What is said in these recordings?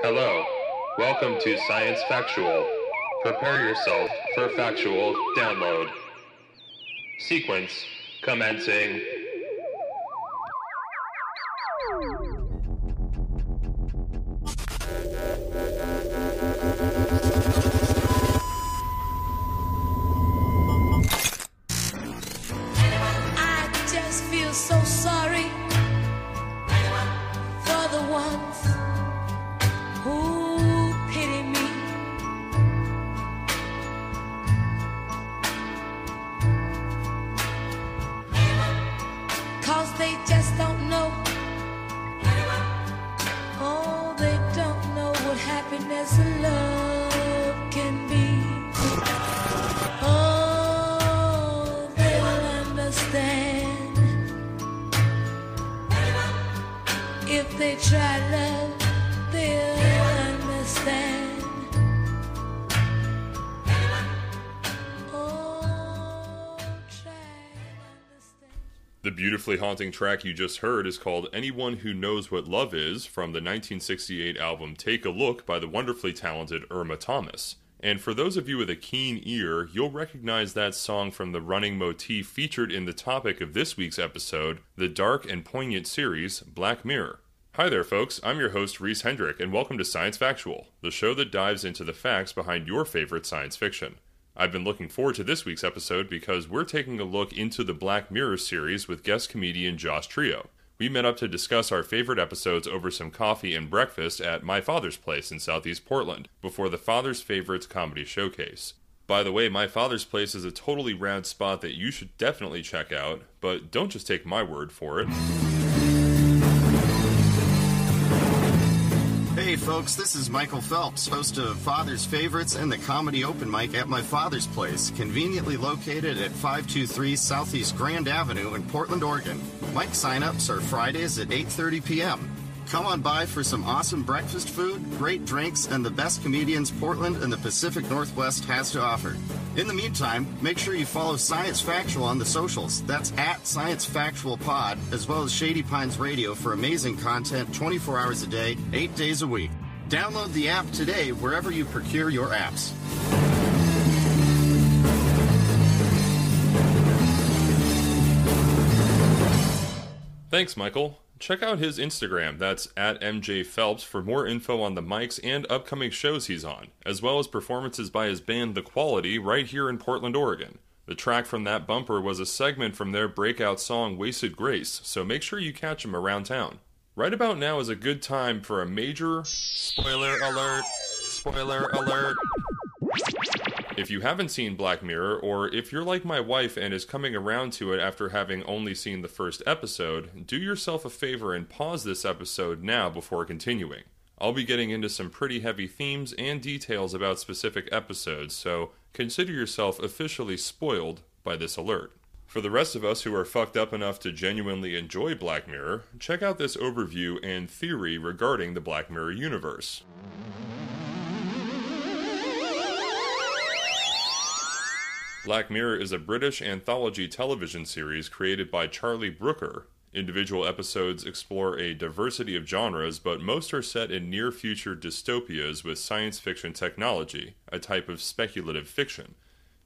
Hello, welcome to Science Factual. Prepare yourself for factual download. Sequence commencing. Haunting track you just heard is called Anyone Who Knows What Love Is from the 1968 album Take a Look by the wonderfully talented Irma Thomas. And for those of you with a keen ear, you'll recognize that song from the running motif featured in the topic of this week's episode, the dark and poignant series Black Mirror. Hi there, folks. I'm your host, Reese Hendrick, and welcome to Science Factual, the show that dives into the facts behind your favorite science fiction. I've been looking forward to this week's episode because we're taking a look into the Black Mirror series with guest comedian Josh Trillo. We met up to discuss our favorite episodes over some coffee and breakfast at My Father's Place in Southeast Portland before the Father's Favorites Comedy Showcase. By the way, My Father's Place is a totally rad spot that you should definitely check out, but don't just take my word for it. Folks, this is Michael Phelps, host of Father's Favorites and the Comedy Open Mic at my father's place, conveniently located at 523 Southeast Grand Avenue in Portland, Oregon. Mic signups are Fridays at 8:30 p.m. Come on by for some awesome breakfast food, great drinks, and the best comedians Portland and the Pacific Northwest has to offer. In the meantime, make sure you follow Science Factual on the socials. That's at Science Factual Pod, as well as Shady Pines Radio for amazing content 24 hours a day, 8 days a week. Download the app today wherever you procure your apps. Thanks, Michael. Check out his Instagram, that's at MJ Phelps, for more info on the mics and upcoming shows he's on, as well as performances by his band The Quality right here in Portland, Oregon. The track from that bumper was a segment from their breakout song Wasted Grace, so make sure you catch him around town. Right about now is a good time for a major spoiler alert. Spoiler alert. If you haven't seen Black Mirror, or if you're like my wife and is coming around to it after having only seen the first episode, do yourself a favor and pause this episode now before continuing. I'll be getting into some pretty heavy themes and details about specific episodes, so consider yourself officially spoiled by this alert. For the rest of us who are fucked up enough to genuinely enjoy Black Mirror, check out this overview and theory regarding the Black Mirror universe. Black Mirror is a British anthology television series created by Charlie Brooker. Individual episodes explore a diversity of genres, but most are set in near future dystopias with science fiction technology, a type of speculative fiction.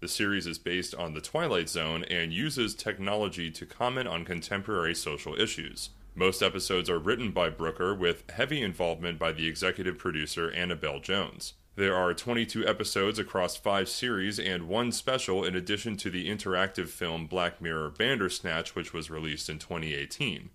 The series is based on The Twilight Zone and uses technology to comment on contemporary social issues. Most episodes are written by Brooker, with heavy involvement by the executive producer Annabel Jones. There are 22 episodes across five series and one special in addition to the interactive film Black Mirror Bandersnatch, which was released in 2018.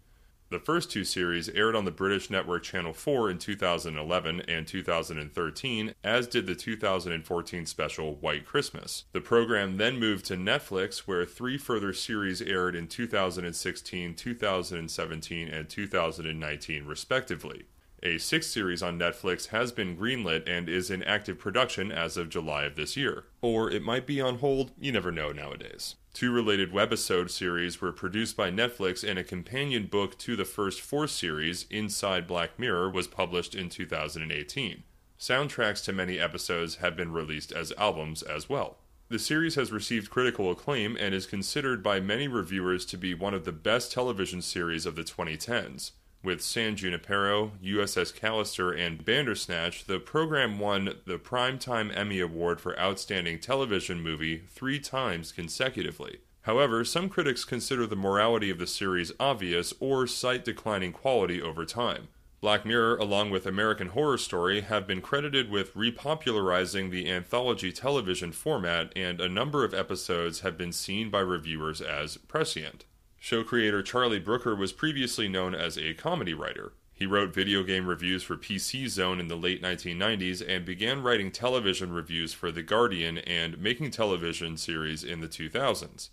The first two series aired on the British network Channel 4 in 2011 and 2013, as did the 2014 special White Christmas. The program then moved to Netflix, where three further series aired in 2016, 2017, and 2019, respectively. A sixth series on Netflix has been greenlit and is in active production as of July of this year. Or it might be on hold, you never know nowadays. Two related webisode series were produced by Netflix, and a companion book to the first four series, Inside Black Mirror, was published in 2018. Soundtracks to many episodes have been released as albums as well. The series has received critical acclaim and is considered by many reviewers to be one of the best television series of the 2010s. With San Junipero, USS Callister, and Bandersnatch, the program won the Primetime Emmy Award for Outstanding Television Movie three times consecutively. However, some critics consider the morality of the series obvious or cite declining quality over time. Black Mirror, along with American Horror Story, have been credited with repopularizing the anthology television format, and a number of episodes have been seen by reviewers as prescient. Show creator Charlie Brooker was previously known as a comedy writer. He wrote video game reviews for PC Zone in the late 1990s and began writing television reviews for The Guardian and making television series in the 2000s.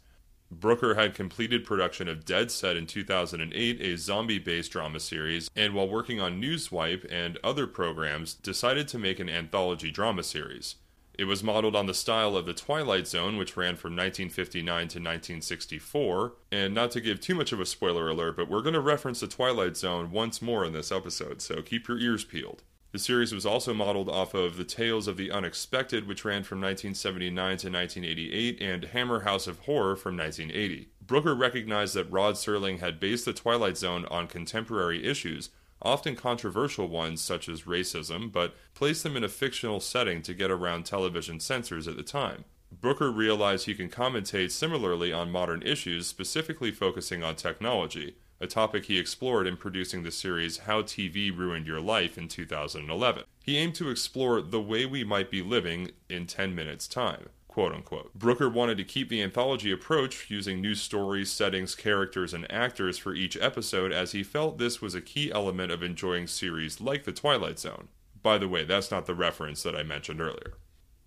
Brooker had completed production of Dead Set in 2008, a zombie based drama series, and while working on Newswipe and other programs, decided to make an anthology drama series. It was modeled on the style of The Twilight Zone, which ran from 1959 to 1964. And not to give too much of a spoiler alert, but we're going to reference The Twilight Zone once more in this episode, so keep your ears peeled. The series was also modeled off of The Tales of the Unexpected, which ran from 1979 to 1988, and Hammer House of Horror from 1980. Brooker recognized that Rod Serling had based The Twilight Zone on contemporary issues, often controversial ones such as racism, but placed them in a fictional setting to get around television censors at the time. Brooker realized he can commentate similarly on modern issues, specifically focusing on technology a topic he explored in producing the series How TV Ruined Your Life in 2011. He aimed to explore the way we might be living in 10 minutes' time. Quote unquote. Brooker wanted to keep the anthology approach using new stories, settings, characters, and actors for each episode as he felt this was a key element of enjoying series like The Twilight Zone. By the way, that's not the reference that I mentioned earlier.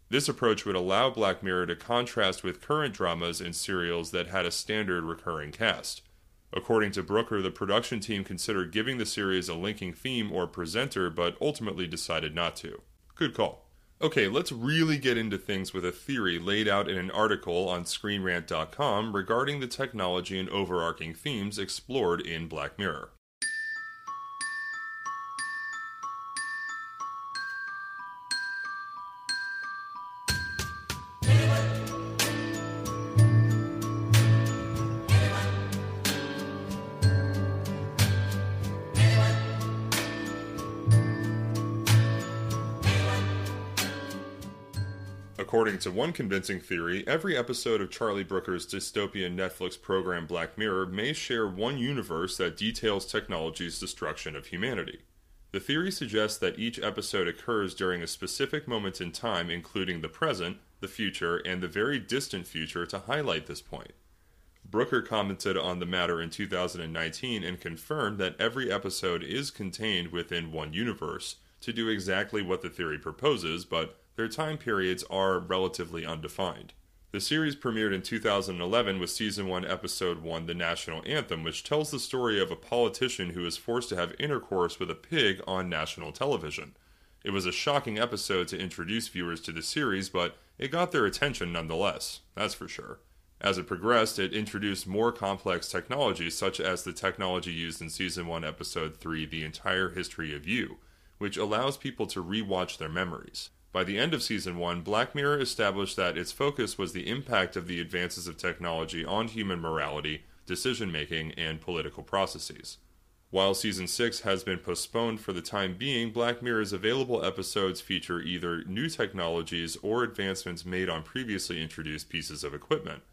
This approach would allow Black Mirror to contrast with current dramas and serials that had a standard recurring cast. According to Brooker, the production team considered giving the series a linking theme or presenter, but ultimately decided not to. Good call. Okay, let's really get into things with a theory laid out in an article on ScreenRant.com regarding the technology and overarching themes explored in Black Mirror. According to one convincing theory, every episode of Charlie Brooker's dystopian Netflix program Black Mirror may share one universe that details technology's destruction of humanity. The theory suggests that each episode occurs during a specific moment in time, including the present, the future, and the very distant future to highlight this point. Brooker commented on the matter in 2019 and confirmed that every episode is contained within one universe to do exactly what the theory proposes, but their time periods are relatively undefined. The series premiered in 2011 with Season 1, Episode 1, The National Anthem, which tells the story of a politician who is forced to have intercourse with a pig on national television. It was a shocking episode to introduce viewers to the series, but it got their attention nonetheless, that's for sure. As it progressed, it introduced more complex technologies, such as the technology used in Season 1, Episode 3, The Entire History of You, which allows people to rewatch their memories. By the end of season one, Black Mirror established that its focus was the impact of the advances of technology on human morality, decision making, and political processes. While season 6 has been postponed for the time being, Black Mirror's available episodes feature either new technologies or advancements made on previously introduced pieces of equipment.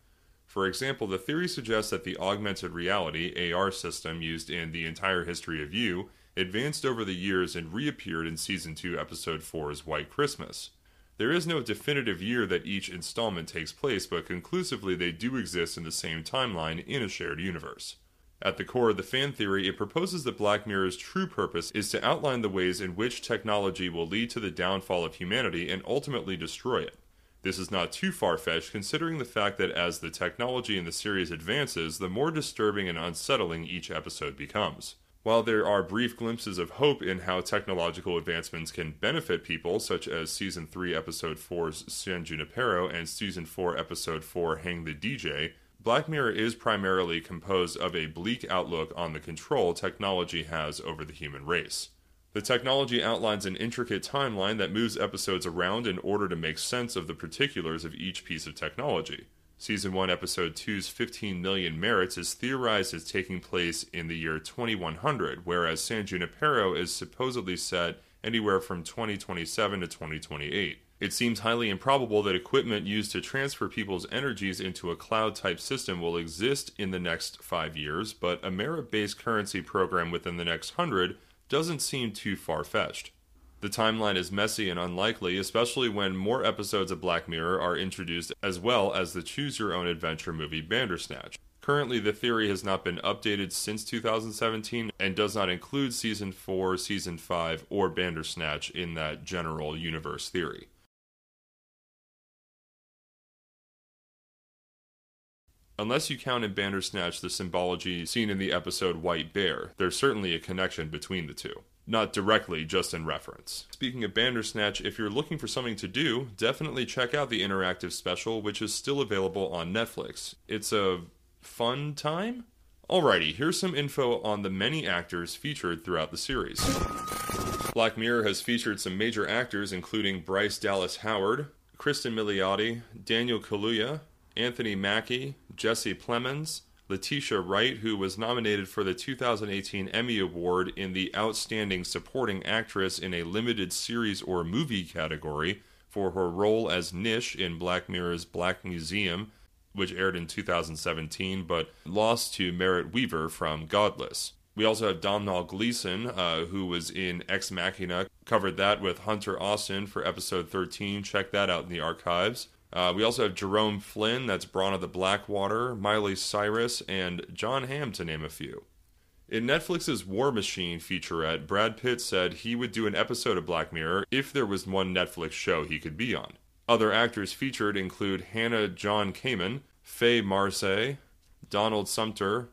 For example, the theory suggests that the augmented reality AR system used in the entire history of you advanced over the years and reappeared in Season 2, Episode 4's White Christmas. There is no definitive year that each installment takes place, but conclusively they do exist in the same timeline in a shared universe. At the core of the fan theory, it proposes that Black Mirror's true purpose is to outline the ways in which technology will lead to the downfall of humanity and ultimately destroy it. This is not too far fetched considering the fact that as the technology in the series advances, the more disturbing and unsettling each episode becomes. While there are brief glimpses of hope in how technological advancements can benefit people, such as Season 3, Episode 4's San Junipero and Season 4, Episode 4, Hang the DJ, Black Mirror is primarily composed of a bleak outlook on the control technology has over the human race. The technology outlines an intricate timeline that moves episodes around in order to make sense of the particulars of each piece of technology. Season 1, Episode 2's 15 million merits is theorized as taking place in the year 2100, whereas San Junipero is supposedly set anywhere from 2027 to 2028. It seems highly improbable that equipment used to transfer people's energies into a cloud type system will exist in the next five years, but a merit based currency program within the next hundred doesn't seem too far fetched. The timeline is messy and unlikely, especially when more episodes of Black Mirror are introduced, as well as the choose your own adventure movie Bandersnatch. Currently, the theory has not been updated since 2017 and does not include Season 4, Season 5, or Bandersnatch in that general universe theory. Unless you count in Bandersnatch the symbology seen in the episode White Bear, there's certainly a connection between the two. Not directly, just in reference. Speaking of Bandersnatch, if you're looking for something to do, definitely check out the interactive special, which is still available on Netflix. It's a fun time? Alrighty, here's some info on the many actors featured throughout the series. Black Mirror has featured some major actors, including Bryce Dallas Howard, Kristen Milioti, Daniel Kaluuya, Anthony Mackie, Jesse Plemons, Letitia Wright, who was nominated for the 2018 Emmy Award in the Outstanding Supporting Actress in a Limited Series or Movie category for her role as Nish in Black Mirror's Black Museum, which aired in 2017 but lost to Merritt Wever from Godless. We also have Domhnall Gleeson, uh, who was in Ex Machina, covered that with Hunter Austin for episode 13. Check that out in the archives. Uh, we also have Jerome Flynn, that's Bronn of the Blackwater, Miley Cyrus, and Jon Hamm, to name a few. In Netflix's War Machine featurette, Brad Pitt said he would do an episode of Black Mirror if there was one Netflix show he could be on. Other actors featured include Hannah John-Kamen, Faye Marsay, Donald Sumpter,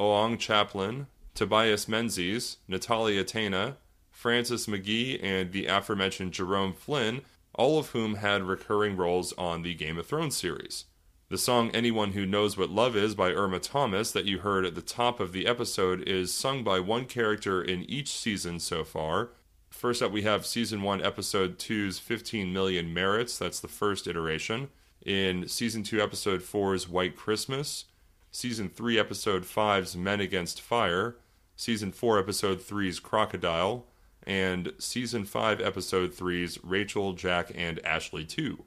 Oona Chaplin, Tobias Menzies, Natalia Tena, Francis Magee, and the aforementioned Jerome Flynn all of whom had recurring roles on the Game of Thrones series. The song Anyone Who Knows What Love Is by Irma Thomas, that you heard at the top of the episode, is sung by one character in each season so far. First up, we have Season 1, Episode 2's 15 Million Merits. That's the first iteration. In Season 2, Episode 4's White Christmas. Season 3, Episode 5's Men Against Fire. Season 4, Episode 3's Crocodile and Season 5, Episode 3's Rachel, Jack, and Ashley 2.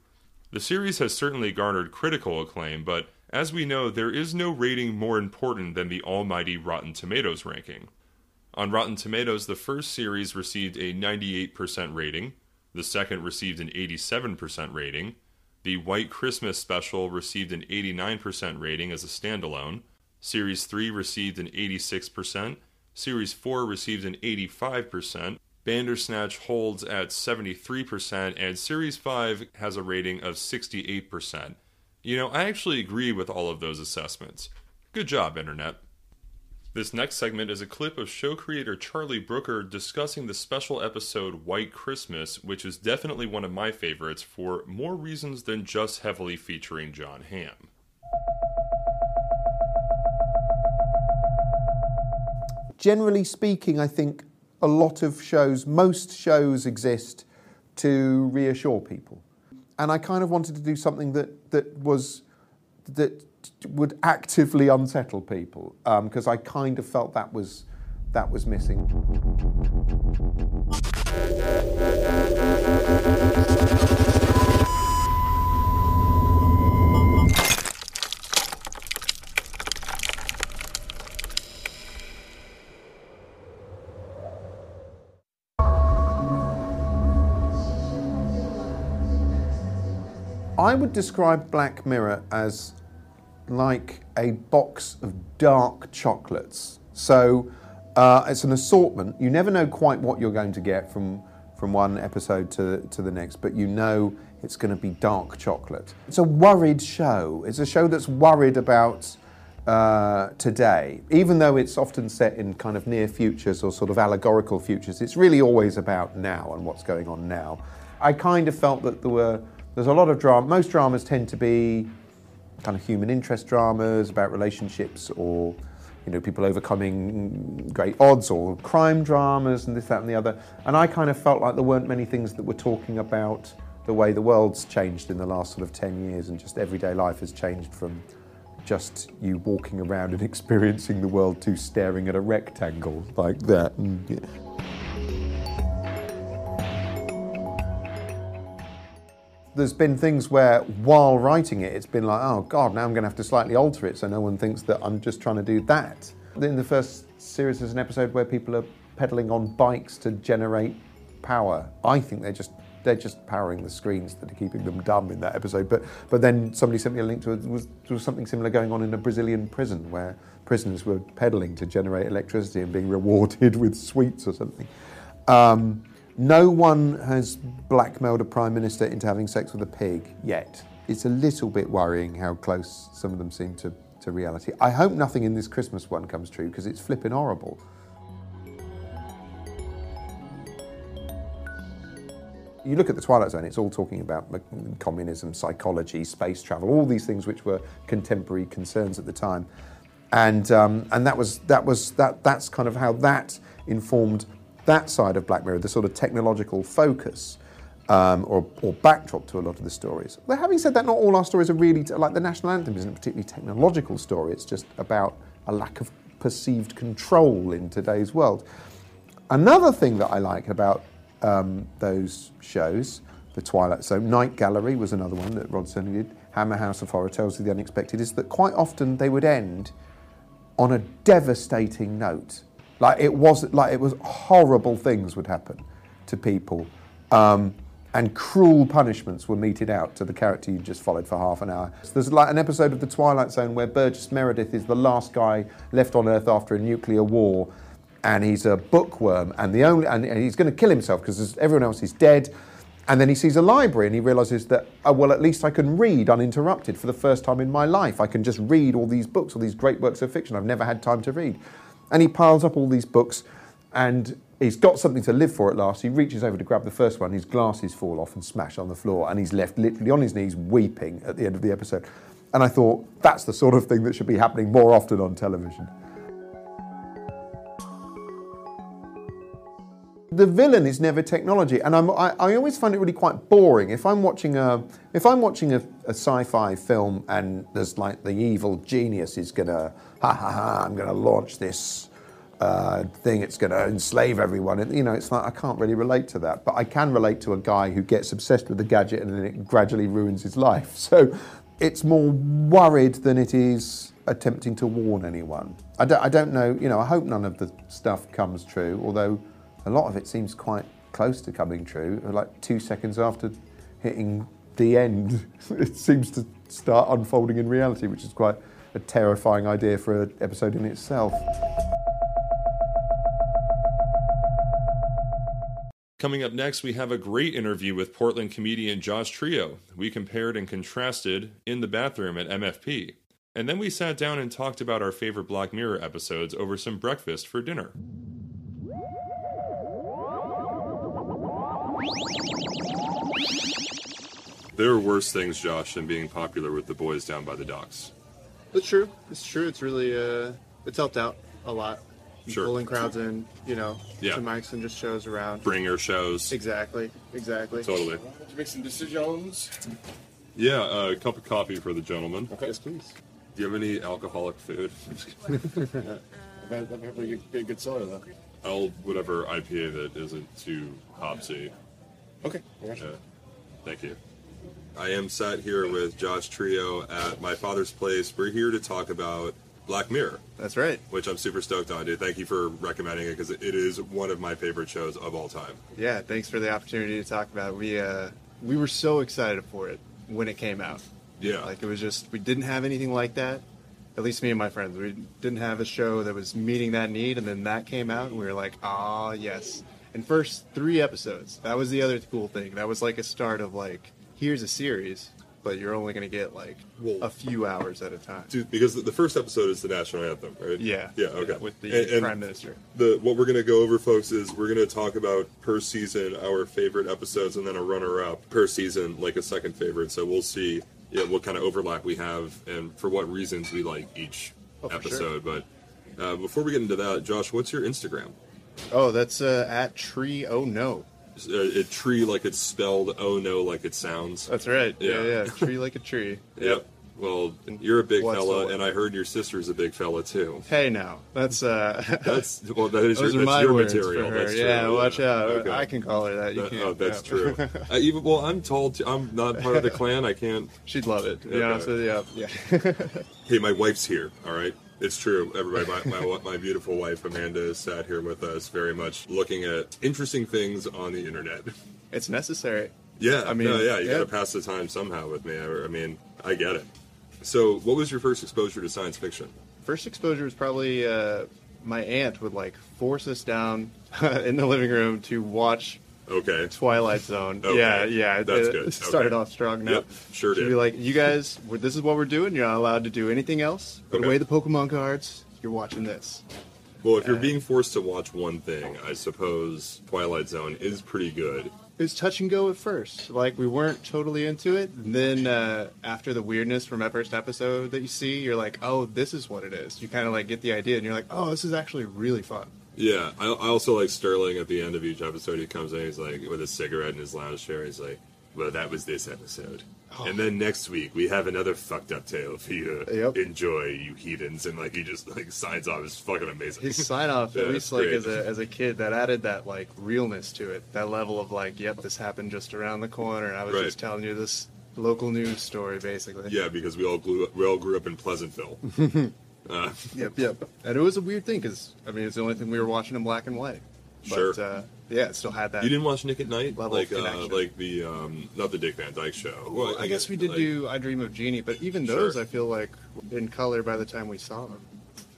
The series has certainly garnered critical acclaim, but as we know, there is no rating more important than the almighty Rotten Tomatoes ranking. On Rotten Tomatoes, the first series received a 98% rating, the second received an 87% rating, the White Christmas special received an 89% rating as a standalone, Series 3 received an 86%, Series 4 received an 85%, Bandersnatch holds at 73%, and Series 5 has a rating of 68%. You know, I actually agree with all of those assessments. Good job, Internet. This next segment is a clip of show creator Charlie Brooker discussing the special episode White Christmas, which is definitely one of my favorites for more reasons than just heavily featuring Jon Hamm. Generally speaking, I think a lot of shows, most shows exist to reassure people. And I kind of wanted to do something that, that was, that would actively unsettle people, because um, I kind of felt that was, that was missing. I would describe Black Mirror as like a box of dark chocolates. So uh, it's an assortment. You never know quite what you're going to get from from one episode to to the next, but you know it's going to be dark chocolate. It's a worried show. It's a show that's worried about uh, today, even though it's often set in kind of near futures or sort of allegorical futures. It's really always about now and what's going on now. I kind of felt that there were there's a lot of drama. Most dramas tend to be kind of human interest dramas about relationships or you know people overcoming great odds or crime dramas and this that and the other and i kind of felt like there weren't many things that were talking about the way the world's changed in the last sort of 10 years and just everyday life has changed from just you walking around and experiencing the world to staring at a rectangle like that. And, yeah. There's been things where, while writing it, it's been like, oh God, now I'm going to have to slightly alter it so no one thinks that I'm just trying to do that. In the first series, there's an episode where people are pedaling on bikes to generate power. I think they're just they're just powering the screens that are keeping them dumb in that episode. But but then somebody sent me a link to it was, was something similar going on in a Brazilian prison where prisoners were pedaling to generate electricity and being rewarded with sweets or something. Um, no one has blackmailed a prime minister into having sex with a pig yet. It's a little bit worrying how close some of them seem to, to reality. I hope nothing in this Christmas one comes true because it's flipping horrible. You look at the Twilight Zone, it's all talking about communism, psychology, space travel, all these things which were contemporary concerns at the time. And, um, and that was, that was, that, that's kind of how that informed that side of Black Mirror, the sort of technological focus um, or, or, backdrop to a lot of the stories. But having said that, not all our stories are really, like the National Anthem isn't a particularly technological story, it's just about a lack of perceived control in today's world. Another thing that I like about um, those shows, The Twilight Zone, Night Gallery was another one that Rod Serling did, Hammer House of Horror Tales of the Unexpected, is that quite often they would end on a devastating note. Like it was like it was horrible things would happen to people. Um, and cruel punishments were meted out to the character you just followed for half an hour. So there's like an episode of The Twilight Zone where Burgess Meredith is the last guy left on Earth after a nuclear war, and he's a bookworm, and the only and he's going to kill himself because everyone else is dead. And then he sees a library and he realizes that, oh, well, at least I can read uninterrupted for the first time in my life. I can just read all these books, all these great works of fiction I've never had time to read. And he piles up all these books and he's got something to live for at last. He reaches over to grab the first one, his glasses fall off and smash on the floor, and he's left literally on his knees weeping at the end of the episode. And I thought, that's the sort of thing that should be happening more often on television. The villain is never technology, and I, I always find it really quite boring. If I'm watching a if I'm watching a, a, sci-fi film and there's like the evil genius is gonna ha ha ha, I'm gonna launch this uh, thing, it's gonna enslave everyone. And, you know, it's like I can't really relate to that, but I can relate to a guy who gets obsessed with the gadget and then it gradually ruins his life. So it's more worried than it is attempting to warn anyone. I don't, I don't know. You know, I hope none of the stuff comes true, although a lot of it seems quite close to coming true. Like two seconds after hitting the end, it seems to start unfolding in reality, which is quite a terrifying idea for an episode in itself. Coming up next, we have a great interview with Portland comedian Josh Trillo. We compared and contrasted in the bathroom at MFP. And then we sat down and talked about our favorite Black Mirror episodes over some breakfast for dinner. There are worse things, Josh, than being popular with the boys down by the docks. It's true. It's true. It's really uh, it's helped out a lot. Sure. Pulling crowds in, you know, Yeah. to mics and just shows around. Bringer shows. Exactly. Exactly. Totally. Did you make some decisions? Yeah, uh, a cup of coffee for the gentleman. Yes, please. Do you have any alcoholic food? I've had, I've had a good, good soda though. I'll whatever IPA that isn't too hopsy. Okay. I got Thank you. I am sat here with Josh Trillo at my father's place. We're here to talk about Black Mirror, That's right. which I'm super stoked on, dude. Thank you for recommending it because it is one of my favorite shows of all time. Yeah. Thanks for the opportunity to talk about. It. We uh, we were so excited for it when it came out. Yeah. Like it was just we didn't have anything like that. At least me and my friends, we didn't have a show that was meeting that need, and then that came out, and we were like, ah, yes. And first three episodes, that was the other cool thing. That was like a start of like, here's a series, but you're only gonna get like a few hours at a time. Dude, because the- the first episode is the national anthem, right? Yeah. Yeah. Okay. with the And- and prime minister. the what we're going to go over folks is we're going to talk about per season our favorite episodes and then a runner up per season like a second favorite so we'll see yeah, what kind of overlap we have and for what reasons we like each Oh, episode but uh, before we get into that josh what's your instagram Oh, that's uh, at Tree Oh No. a, a tree like it's spelled oh no like it sounds. That's right. Yeah, Yeah. yeah. Tree like a tree. Yep. Well, you're a big What's fella, and I heard your sister's a big fella too. Hey, now that's uh. That's well, that is your, that's your material. That's true. yeah, watch out. Okay. I can call her that. You That- can't. oh, that's yeah. true. I, even well, I'm told to, I'm not part of the clan. I can't. She'd love it. To be Okay. honest with you. Yeah. yeah. Hey, my wife's here. All right, it's true. Everybody, my, my my beautiful wife Amanda is sat here with us, very much looking at interesting things on the internet. it's necessary. Yeah, I mean, no, yeah, you yeah. gotta pass the time somehow with me. I, I mean, I get it. So, what was your first exposure to science fiction? First exposure was probably uh, my aunt would like force us down in the living room to watch Okay, Twilight Zone. Okay. Yeah, yeah. That's it, good. it started Okay. off strong. Now Yep, sure did. be like, "You guys, we're- this is what we're doing. You're not allowed to do anything else. Put Okay. away the Pokemon cards. You're watching this." well, if you're being forced to watch one thing, I suppose Twilight Zone is pretty good. It was touch and go at first. Like we weren't totally into it. And then uh, after the weirdness from that first episode that you see, you're like, "Oh, this is what it is." You kind of like get the idea, and you're like, "Oh, this is actually really fun." Yeah, I, I also like Sterling at the end of each episode. He comes in, he's like with a cigarette in his lounge chair. He's like, "Well, that was this episode." Oh. And then next week we have another fucked up tale for you to Yep. enjoy, you heathens. And like he just like signs off. It's fucking amazing. His sign off, Yeah, at it's least like great. as a as a kid, that added that like realness to it. That level of like, "Yep, this happened just around the corner." I was Right. just telling you this local news story, basically. Yeah, because we all grew we all grew up in Pleasantville. uh, Yep. Yep. And it was a weird thing because I mean, it's the only thing we were watching in black and white. But, Sure. Uh, yeah, it still had that. you didn't watch Nick at Night, like uh, like the um, not the Dick Van Dyke Show. Well, I guess we did like- do I Dream of Jeannie, but even those Sure. I feel like in color by the time we saw them.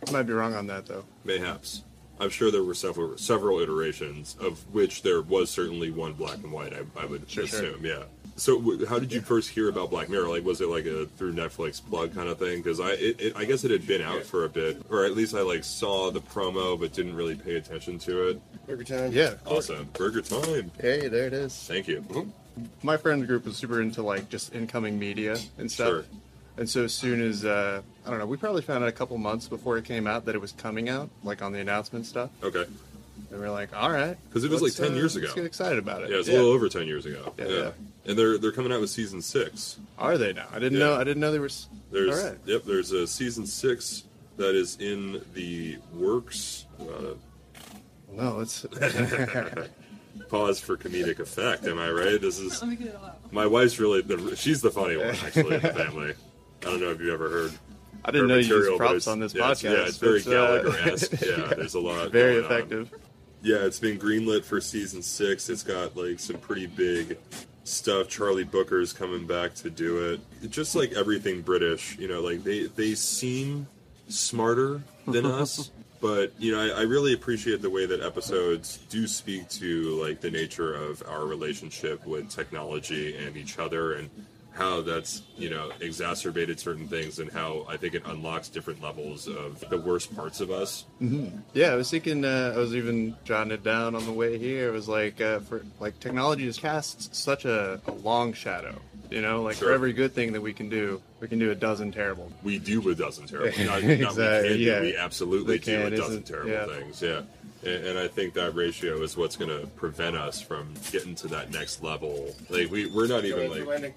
I might be wrong on that though. Mayhaps. I'm sure there were several several iterations, of which there was certainly one black and white. I, I would Sure, sure. assume, yeah. So, w- how did you first hear about Black Mirror? Like, was it like a through Netflix plug kind of thing? Because I, it, it, I guess it had been out for a bit, or at least I like saw the promo, but didn't really pay attention to it. Burger time. Yeah. Awesome, burger time. Hey, there it is. Thank you. My friend group was super into like just incoming media and stuff. Sure. And so as soon as uh, I don't know, we probably found out a couple months before it came out that it was coming out, like on the announcement stuff. Okay, And we are like, all right, because it was, like, 10 years Let's ago. get excited about it. yeah, it's a little over ten years ago. Yeah, yeah. And they're they're coming out with season six. Are they now? I didn't Yeah. know. I didn't know they were. There's all right. yep, there's a season six that is in the works. Uh, No, it's pause for comedic effect. Am I right? This is my wife's really the she's the funny one actually in the family. I don't know if you've ever heard. I didn't know you material, used but props on this yeah, it's- podcast. Yeah, it's very It's, uh, Gallagher-esque. yeah, there's a lot. very going on. effective. Yeah, it's been greenlit for season six. It's got like some pretty big stuff. Charlie Booker's coming back to do it. Just like everything British, you know, like they they seem smarter than us. But you know, I, I really appreciate the way that episodes do speak to like the nature of our relationship with technology and each other, and how that's you know exacerbated certain things, and how I think it unlocks different levels of the worst parts of us. Yeah, I was thinking. Uh, I was even jotting it down on the way here. It was like uh, for like technology just casts such a, a long shadow. You know, like Sure. for every good thing that we can do, we can do a dozen terrible. we do a dozen terrible. Not, not Exactly, we can yeah. we absolutely We do a dozen terrible yeah. things. Yeah, and, and I think that ratio is what's going to prevent us from getting to that next level. Like we, we're not even like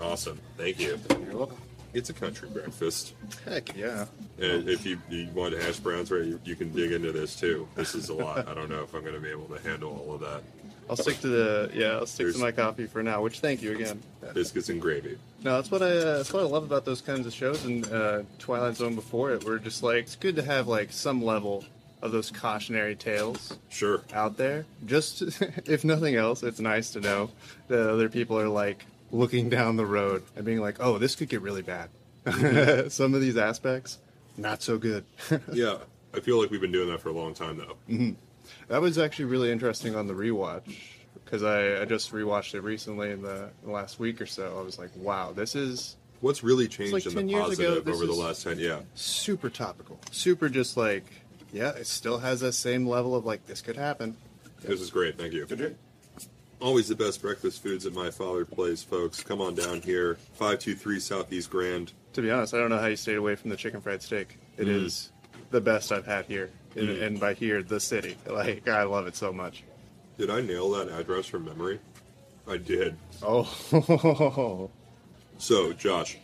awesome. Thank you. You're welcome. It's a country breakfast. Heck yeah! And if you, you want hash browns, right, you, you can dig into this too. This is a lot. I don't know if I'm going to be able to handle all of that. I'll stick to the yeah. I'll stick There's- to my coffee for now. Which thank you again. Biscuits and gravy. No, that's what I uh, that's what I love about those kinds of shows and uh, Twilight Zone before it. We're just like it's good to have like some level of those cautionary tales Sure. out there. Just if nothing else, it's nice to know that other people are like looking down the road and being like, "Oh, this could get really bad." Some of these aspects, not so good. Yeah. I feel like we've been doing that for a long time though. Mm-hmm. that was actually really interesting on the rewatch because I, I just rewatched it recently in the, the last week or so. I was like, "Wow, this is What's really changed like in the years ago, positive over the last ten? Yeah. super topical, super just like." Yeah, it still has that same level of like this could happen. This is great. Thank you. Always the best breakfast foods at my father place, folks. Come on down here, five two three Southeast Grand. To be honest, I don't know how you stayed away from the chicken fried steak. It is the best I've had here, and, and by here, the city. Like I love it so much. Did I nail that address from memory? I did. Oh, So, Josh,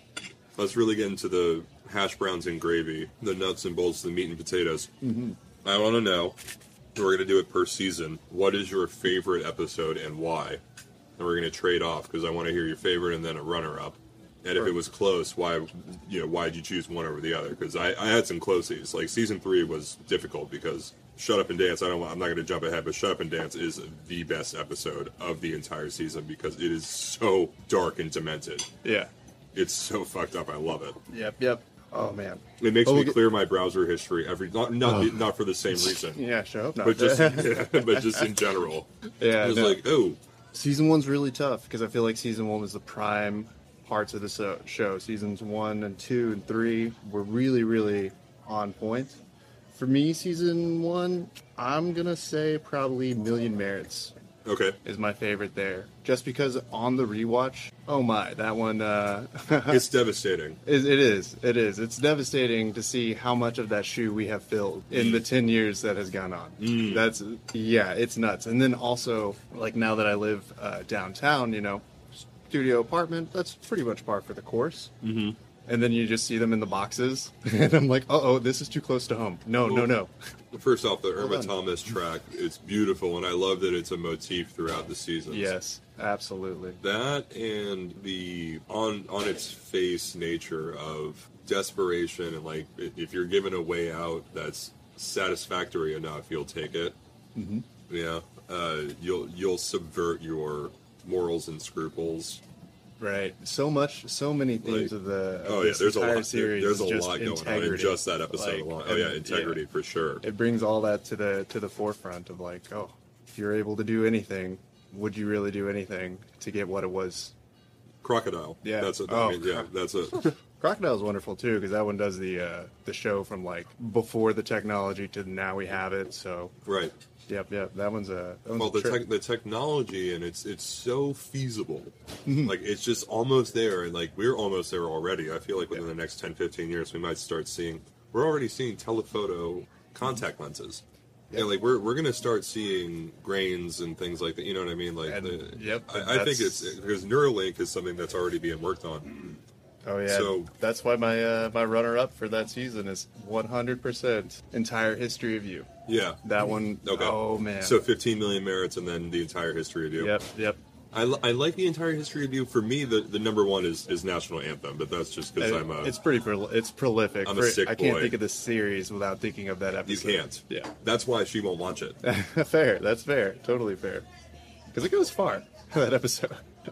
let's really get into the hash browns and gravy, the nuts and bolts, the meat and potatoes. Mm-hmm. I want to know, we're going to do it per season. What is your favorite episode and why? And we're going to trade off because I want to hear your favorite and then a runner up. And if it was close, why you know why did you choose one over the other? Because I, I had some closies. Like season three was difficult because Shut Up and Dance. I don't. I'm not going to jump ahead, but Shut Up and Dance is the best episode of the entire season because it is so dark and demented. yeah. It's so fucked up. I love it. Yep, yep. Oh man. It makes Oh, me get- clear my browser history every not not oh. not for the same reason, Yeah, sure. Hope not. but just but just in general. Yeah, it's no. like oh season one's really tough because I feel like season one was the prime parts of the show. Seasons one and two and three were really, really on point. For me, season one, I'm gonna say probably Million Merits okay is my favorite there, just because on the rewatch, oh my, that one. Uh, it's devastating. It, it is. It is. It's devastating to see how much of that shoe we have filled in the 10 years that has gone on. That's, yeah, it's nuts. And then also, like now that I live uh, downtown, you know, studio apartment, that's pretty much par for the course. Mm-hmm. And then you just see them in the boxes, and I'm like, uh oh, this is too close to home. No, no, no. First off, the Irma. Thomas track, it's beautiful, and I love that it's a motif throughout the season. Yes, absolutely. that and the on on its face nature of desperation and like if you're given a way out that's satisfactory enough, you'll take it. Mm-hmm. Yeah, uh, you'll you'll subvert your morals and scruples. Right. So much, so many themes Like- of the of Oh yeah, there's a lot. Series there's a lot going on in just that episode Like, alone. Oh yeah, integrity for sure. it brings all that to the to the forefront of like, oh, if you're able to do anything, would you really do anything to get what it was? Crocodile. Yeah. that's a, Oh, I mean, yeah, that's a Crocodile's wonderful too because that one does the uh, the show from like before the technology to now we have it. So right. Yep, yep, that one's a that one's Well, a the tech the technology and it's it's so feasible. Mm-hmm. like it's just almost there, and like we're almost there already. I feel like within the next 10, 15 years, we might start seeing. We're already seeing telephoto contact lenses. Yeah, like we're we're gonna start seeing grains and things like that. You know what I mean? Like, And- the, yep, I, I think it's because Neuralink is something that's already being worked on. Oh yeah, So- that's why my uh, my runner up for that season is 100% entire history of you. Yeah. That one, Okay. oh man. So 15 million merits, and then the entire history of you. yep, yep. I, li- I like the entire history of you. For me, the, the number one is, is national anthem, but that's just because I'm a. it's pretty prol- it's prolific. I'm a For- sick I can't boy. think of the series without thinking of that episode. you episode. can't. Yeah. That's why she won't watch it. fair. That's fair. Totally fair. Because it goes far. That episode.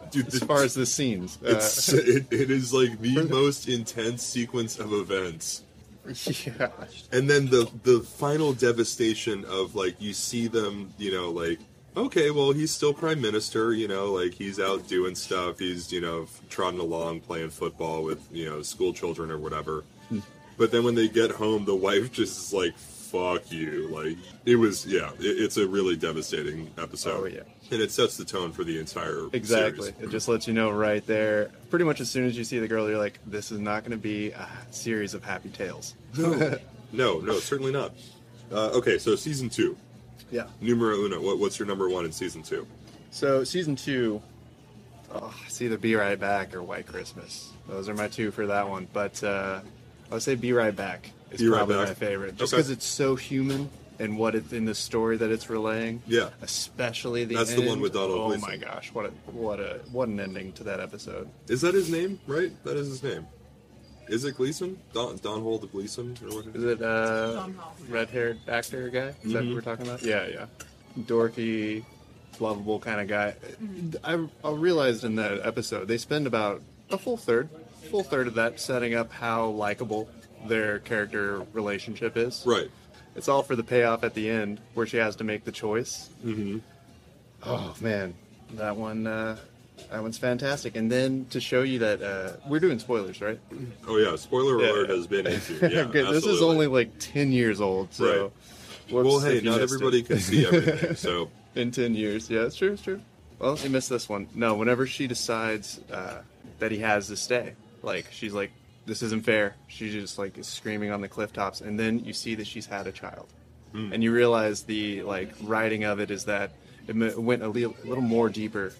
Dude, as far as the scenes. Uh, It's it, it is like the most intense sequence of events. Yeah. And then the the final devastation of like you see them, you know, like okay, well he's still prime minister, you know, like he's out doing stuff, he's you know trotting along playing football with you know school children or whatever. Hmm. But then when they get home, the wife just is like, "Fuck you!" Like it was, yeah, it, it's a really devastating episode. Oh, yeah. and it sets the tone for the entire Exactly. series. It just lets you know right there. Pretty much as soon as you see the girl, you're like, this is not going to be a series of happy tales. No, no, no, certainly not. Uh, okay, so season two, Yeah. numero uno. What, what's your number one in season two? So season two, oh, it's either Be Right Back or White Christmas. Those are my two for that one. But uh, I would say Be Right Back is Be Right probably Back. my favorite, just Okay. because it's so human and what it's in the story that it's relaying. Yeah. especially the That's the one with Donald Oh Gleason. my gosh, what a what a what an ending to that episode. Is that his name? Right, that is his name. Is it Gleason? Don Don Hold Gleason or what? Is it uh, red-haired actor guy? Is that Mm-hmm. what we're talking about? Yeah, yeah. Dorky, lovable kind of guy. I, I realized in that episode they spend about a full third, full third of that setting up how likable their character relationship is. Right. It's all for the payoff at the end where she has to make the choice. Mm-hmm. Oh man, that one. Uh, that one's fantastic. And then to show you that uh, we're doing spoilers, right? Oh yeah. Spoiler Yeah. alert has been issued. Yeah, Okay, this is only like ten years old, so. Right. Well, hey, not missed it. everybody can see everything, so in 10 years. Yeah, it's true, it's true. Well, you missed this one. No, whenever she decides uh, that he has to stay, like, she's like, this isn't fair. She just, like, is screaming on the cliff tops. And then you see that she's had a child. Hmm. And you realize the, like, writing of it is that it went a li- little more deeper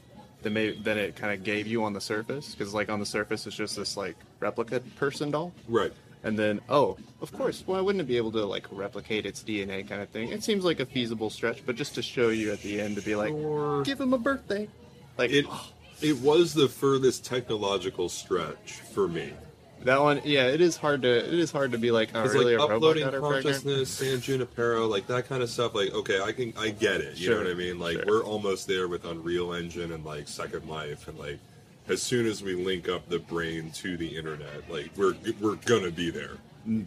than than it kind of gave you on the surface. Because like on the surface, it's just this like replica person doll. Right. And then, oh, of course, why wouldn't it be able to like replicate its DNA kind of thing? It seems like a feasible stretch, but just to show you at the end to be like, Or- give him a birthday. Like It it was the furthest technological stretch for me. That one, yeah, it is hard to it is hard to be like, oh, It's really like uploading consciousness, San Junipero, like that kind of stuff. Like, okay, I can, I get it. You know what I mean? Like, sure. we're almost there with Unreal Engine and like Second Life, and like, as soon as we link up the brain to the internet, like, we're we're gonna be there. Mm.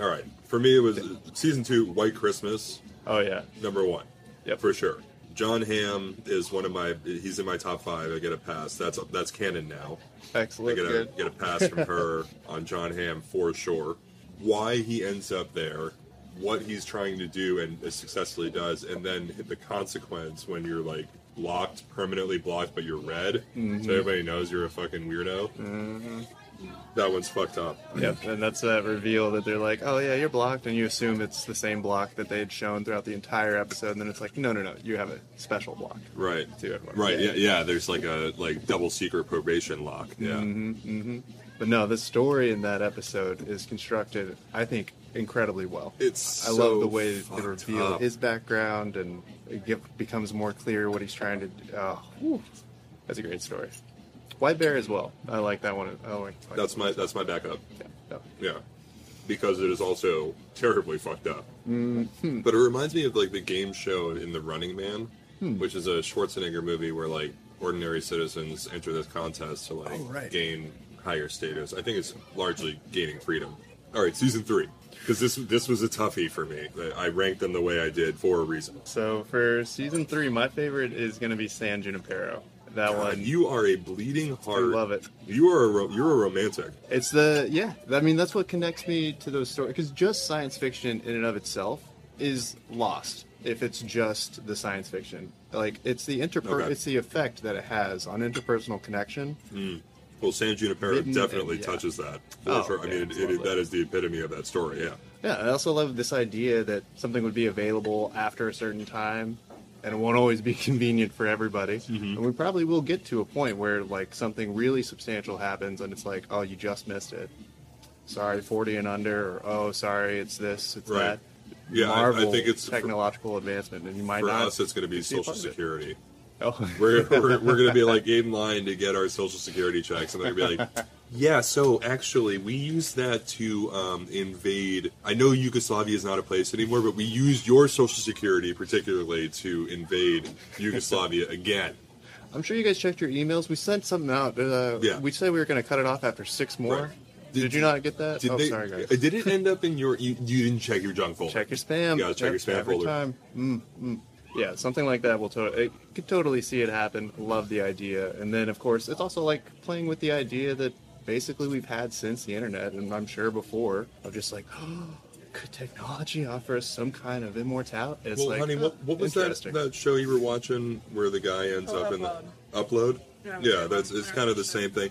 All right, for me, it was season two, White Christmas, Oh yeah, number one. Yeah, for sure. Jon Hamm is one of my. He's in my top five. I get a pass. That's that's canon now. Excellent. I get a get a pass from her on Jon Hamm for sure. Why he ends up there, what he's trying to do and successfully does, and then the consequence when you're like blocked, permanently blocked, but you're red, Mm-hmm. so everybody knows you're a fucking weirdo. That one's fucked up. Yep, and that's that reveal that they're like, oh yeah, you're blocked, and you assume it's the same block that they had shown throughout the entire episode, and then it's like, no, no, no, you have a special block. Right. To everyone. Right. Yeah. Yeah. Yeah. There's like a like double secret probation lock. Yeah. Mm-hmm. But no, the story in that episode is constructed, I think, incredibly well. It's I so love the way they reveal up. his background and it becomes more clear what he's trying to. Oh, whew. that's a great story. White Bear as well. I like that one. I like That's my that's my backup. Yeah, no. Yeah, because it is also terribly fucked up. Mm-hmm. But it reminds me of like the game show in The Running Man, Hmm. which is a Schwarzenegger movie where like ordinary citizens enter this contest to like Oh, right. gain higher status. I think it's largely gaining freedom. All right, season three, because this this was a toughie for me. I ranked them the way I did for a reason. So for season three, my favorite is going to be San Junipero. That God, one. you are a bleeding heart. love it. You are a ro- you're a romantic. It's the yeah. I mean, that's what connects me to those stories because just science fiction in and of itself is lost if it's just the science fiction. Like it's the interper- Okay. it's the effect that it has on interpersonal connection. Hmm. Well, San Junipero Written definitely and- yeah. touches that. For Oh, sure. I yeah, mean, it, it, that is the epitome of that story. Yeah. Yeah, I also love this idea that something would be available after a certain time, and it won't always be convenient for everybody. Mm-hmm. And we probably will get to a point where like something really substantial happens, and it's like, oh, you just missed it. Sorry, forty and under, or oh, sorry, it's this, it's Right. that. Yeah, I- I think it's- technological advancement, and you might For not. us, it's going to be Social part of it. Security. Oh, We're, we're, we're going to be like in line to get our Social Security checks, and they're going to be like, yeah, so actually, we used that to um, invade. I know Yugoslavia is not a place anymore, but we used your Social Security particularly to invade Yugoslavia again. I'm sure you guys checked your emails. We sent something out. Uh, Yeah. We said we were going to cut it off after six more. Right. Did, Did you not get that? Did oh, they, sorry, guys. Did it end up in your? You, you didn't check your junk folder. Check your spam. You gotta check your spam every folder. time. Mm, mm. Yeah, something like that will totally. Could totally see it happen. Love the idea, and then of course it's also like playing with the idea that basically we've had since the internet, and I'm sure before of just like. Could technology offer us some kind of immortality? It's well, like, honey, what, what was that that show you were watching where the guy ends Oh, up in the Upload. upload? Yeah. Yeah, that's it's kind of the same thing.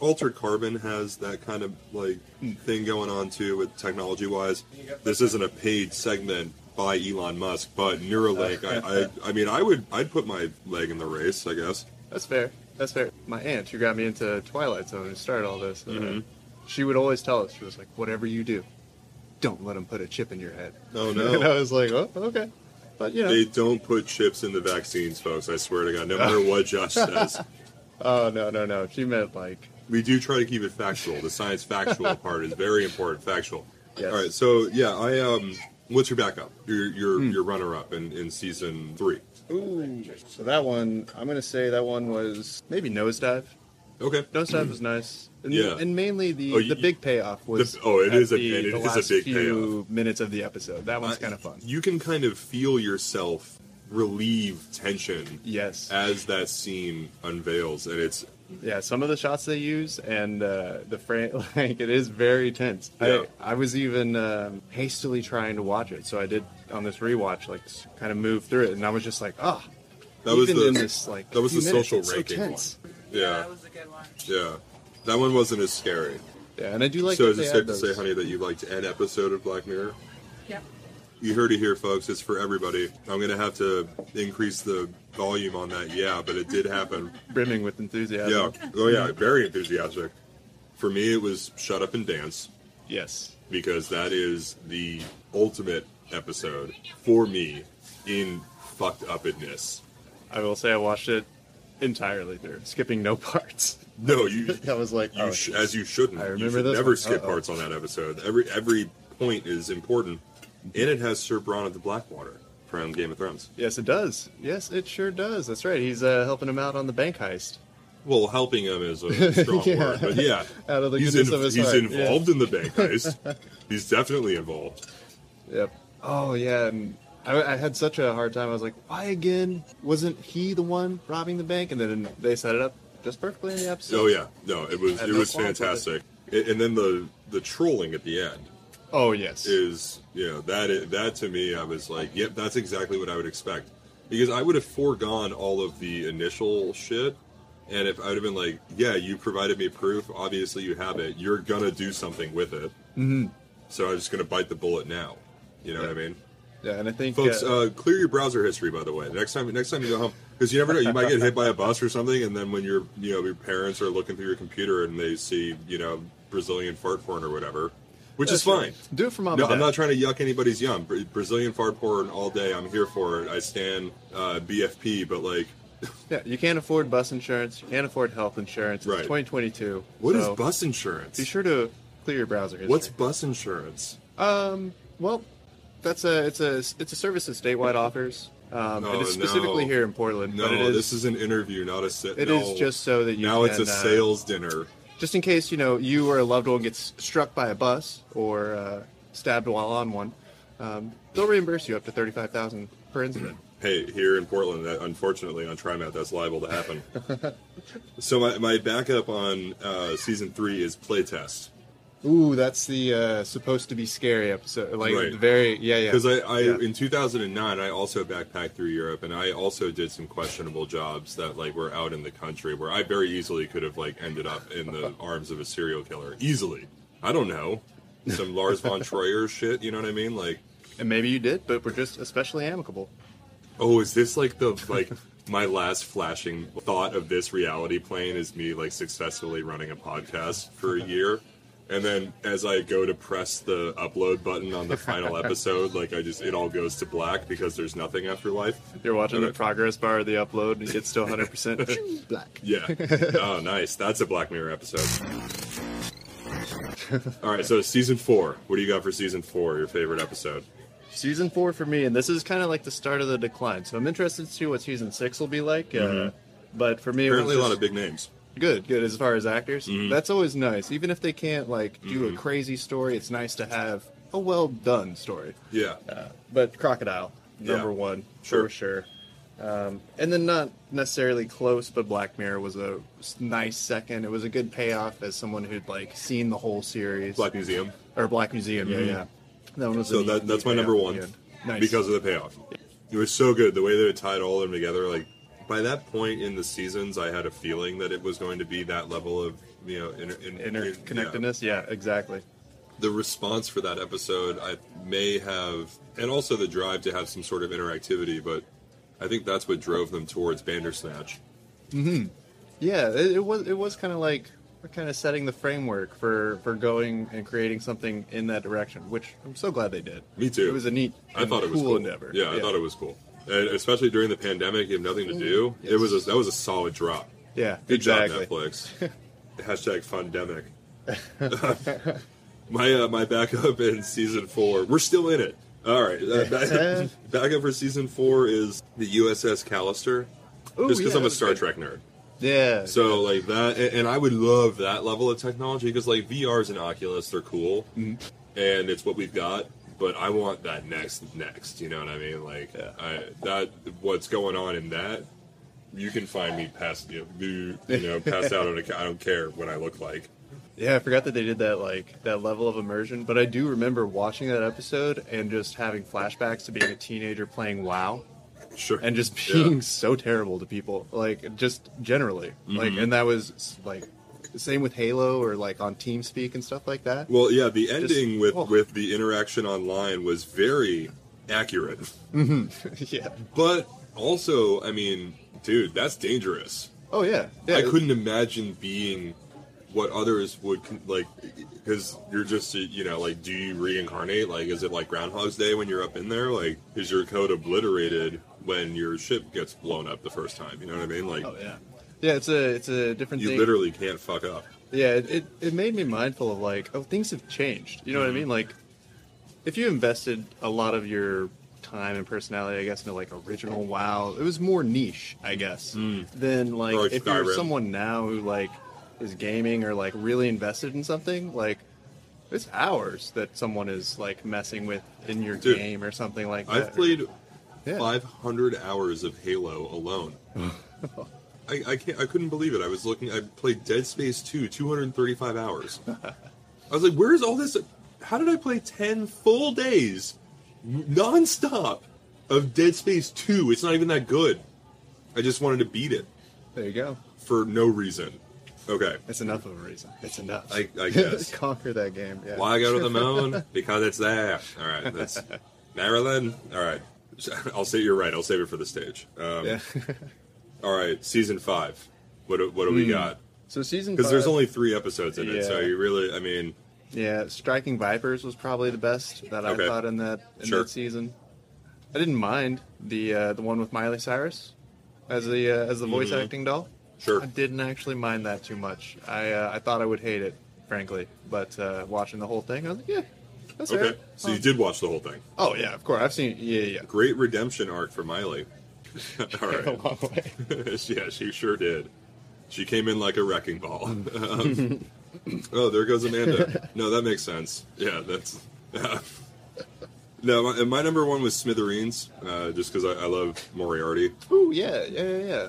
Altered Carbon has that kind of like hmm. thing going on too with technology wise. This isn't a paid segment by Elon Musk, but Neuralink. Oh. I, I I mean, I would I'd put my leg in the race. I guess. That's fair. That's fair. My aunt, who got me into Twilight Zone, who started all this, uh, Mhm. she would always tell us, she was like, whatever you do, don't let them put a chip in your head. Oh no. and I was like, oh, okay. But, you know. They don't put chips in the vaccines, folks. I swear to God. No matter what Josh says, oh, no, no, no. She meant like, we do try to keep it factual. The science factual part is very important. Factual. yes. All right, so yeah, I um, what's your backup? Your your Hmm. your runner up in in season three. Ooh. So that one, I'm going to say that one was maybe Nosedive. Okay. Nosedive was nice. And, Yeah. and mainly the, Oh, you- the big payoff was. The- oh, it is a- the, it the is a big few minutes of the episode. That one's Uh, kind of fun. You can kind of feel yourself relieve tension Yes. as that scene unveils, and it's Yeah, some of the shots they use and uh, the frame, like it is very tense. Yeah. I, I was even um, hastily trying to watch it, so I did on this rewatch, like kind of move through it, and I was just like, ah, that was the in this like that was the minutes, social it's so ranking tense. one. Yeah, Yeah, that was a good one. yeah, that one wasn't as scary. Yeah, and I do like. so that is it they safe to say, honey, that you liked an episode of Black Mirror? Yep. You heard it here, folks. It's for everybody. I'm gonna have to increase the volume on that. Yeah, but it did happen. Brimming with enthusiasm. Yeah. Oh yeah. Very enthusiastic. For me, it was "Shut Up and Dance" Yes. because that is the ultimate episode for me in fucked upness. I will say I watched it entirely through, skipping no parts. No, you. That was like, You oh, sh- as you shouldn't. I you remember should this never one. skip Uh-oh. parts on that episode. Every every point is important, and it has Sir Bronn of the Blackwater from Game of Thrones. Yes, it does. Yes, it sure does. That's right. He's uh, helping him out on the bank heist. Well, helping him is a strong Yeah. word, but yeah, Out of the he's, goodness of his he's heart, involved in the bank heist. he's definitely involved. Yep. Oh yeah, and I, I had such a hard time. I was like, why again? Wasn't he the one robbing the bank? And then they set it up just perfectly in the episode. Oh yeah, no, it was it no was with it. fantastic. And then the the trolling at the end Oh yes. is know that that to me I was like, yep, that's exactly what I would expect because I would have foregone all of the initial shit. And if I would have been like, yeah, you provided me proof, obviously you have it, you're gonna do something with it. Mm-hmm. So I'm just gonna bite the bullet now. You know what I mean? yeah, and I think Folks, uh, uh, clear your browser history. By the way, next time, next time you go home, because you never know, you might get hit by a bus or something, and then when your, you know, your parents are looking through your computer and they see, you know, Brazilian fart porn or whatever, which is right. fine. Do it for mom No, and I'm not trying to yuck anybody's yum. Bra- Brazilian fart porn all day. I'm here for it. I stand uh, BFP, but like, Yeah, you can't afford bus insurance. You can't afford health insurance. It's Right. 2022. what is so bus insurance? Be sure to clear your browser history. What's bus insurance? Um, well, that's a it's a it's a service that statewide offers. Um, Oh, it is specifically no. here in Portland, No, but it is this is an interview, not a sit. it no. is just so that you now can, it's a uh, sales dinner. Just in case you know you or a loved one gets struck by a bus or uh, stabbed while on one. Um, they'll reimburse you up to thirty five thousand per incident. Hey, here in Portland, that unfortunately on TriMet, that's liable to happen. so my, my backup on uh, season three is playtest Ooh, that's the uh, supposed to be scary episode. Like Right. very yeah yeah. because I, I Yeah. in 2009 I also backpacked through Europe and I also did some questionable jobs that like were out in the country where I very easily could have like ended up in the arms of a serial killer easily. I don't know some Lars von Trier shit. You know what I mean? Like, and maybe you did, but we're just especially amicable. oh, is this like the like my last flashing thought of this reality plane is me like successfully running a podcast for a year. And then as I go to press the upload button on the final episode, like I just it all goes to black because there's nothing after life. You're watching the Okay. progress bar of the upload, and it's still 100 percent black. Yeah. Oh, nice. That's a Black Mirror episode. All right, so season four. What do you got for season four? Your favorite episode? Season four for me, and this is kind of like the start of the decline. So I'm interested to see what season six will be like. Uh, but for me, it Mm-hmm. Apparently, a lot of big names. Good, good as far as actors. Mm-hmm. That's always nice, even if they can't like do a crazy story. It's nice to have a well done story. Yeah. Uh, but Crocodile, number Yeah. one Sure. for sure. Um, and then not necessarily close, but Black Mirror was a nice second. It was a good payoff as someone who'd like seen the whole series. Black Museum. or Black Museum, yeah, yeah. That one was a So that, that's my number one. Nice. because of the payoff. It was so good the way that it tied all of them together. Like by that point in the seasons, I had a feeling that it was going to be that level of you know inter, in, in- yeah. interconnectedness, yeah, exactly. the response for that episode I may have, and also the drive to have some sort of interactivity, but I think that's what drove them towards Bandersnatch. Mm-hmm. Yeah, it, it was it was kind of like we're kind of setting the framework for for going and creating something in that direction, which I'm so glad they did. Me too. It was a neat, I thought it was cool cool. endeavor. Yeah, I thought it was cool, and especially during the pandemic, you have nothing to do. It was a, that was a solid drop. Yeah, Good exactly. job, Netflix. Hashtag fundemic. my uh, my backup in season four. We're still in it. All right, uh, back, backup for season four is the USS Callister. Ooh, Just because yeah, I'm a Star good. Trek nerd. Yeah. So like that, and, and I would love that level of technology because like VRs and Oculus, they're cool, Mm-hmm. and it's what we've got. But I want that next, next. You know what I mean? Like Yeah. I, that, what's going on in that? You can find me past, you know, you know, passed out on a. I don't care what I look like. Yeah, I forgot that they did that like that level of immersion, but I do remember watching that episode and just having flashbacks to being a teenager playing WoW Sure. and just Yeah. being so terrible to people, like just generally, like, Mm-hmm. and that was like same with Halo or like on TeamSpeak and stuff like that. Well, yeah, the ending with oh. with the interaction online was very accurate. Mm-hmm. yeah. But also, I mean, dude, that's dangerous. Oh yeah. yeah. I couldn't imagine being what others would like because you're just you know like do you reincarnate like is it like groundhog's day when you're up in there like is your code obliterated when your ship gets blown up the first time you know what i mean like Oh yeah. Yeah, it's a it's a different you thing. literally can't fuck up Yeah, it, it, it made me mindful of like, oh, things have changed. You know Mm-hmm. what I mean? Like, if you invested a lot of your time and personality, I guess, into like original WoW, it was more niche, I guess, than like, like if you're someone now who like is gaming or like really invested in something, like it's hours that someone is like messing with in your Dude, game or something like that. i've played Yeah. 500 hours of halo alone I, I can't i couldn't believe it i was looking i played dead space 2 235 hours i was like where's all this how did i play 10 full days non-stop of dead space 2 it's not even that good i just wanted to beat it There you go. for no reason okay It's enough of a reason. It's enough. I- I guess. Conquer that game. Yeah. why go to the moon because it's there all right that's maryland all right i'll say you're right i'll save it for the stage um, Yeah. All right season five what do, what do we got so season because there's five- only three episodes in it so Yeah. you really i mean Yeah, Striking Vipers was probably the best that Okay. I thought in that in Sure. that season. I didn't mind the uh, the one with Miley Cyrus as the uh, as the voice Mhm. acting doll. Sure. I didn't actually mind that too much. I uh, I thought I would hate it, frankly, but uh, watching the whole thing, I was like, yeah, that's okay so you did watch the whole thing Oh yeah, of course. I've seen. Yeah, yeah. great redemption arc for miley all A long way. yeah she sure did she came in like a wrecking ball Um, oh there goes amanda no that makes sense yeah that's no my, and my number one was smithereens uh, just because I, I love moriarty Oh yeah, yeah, yeah, yeah.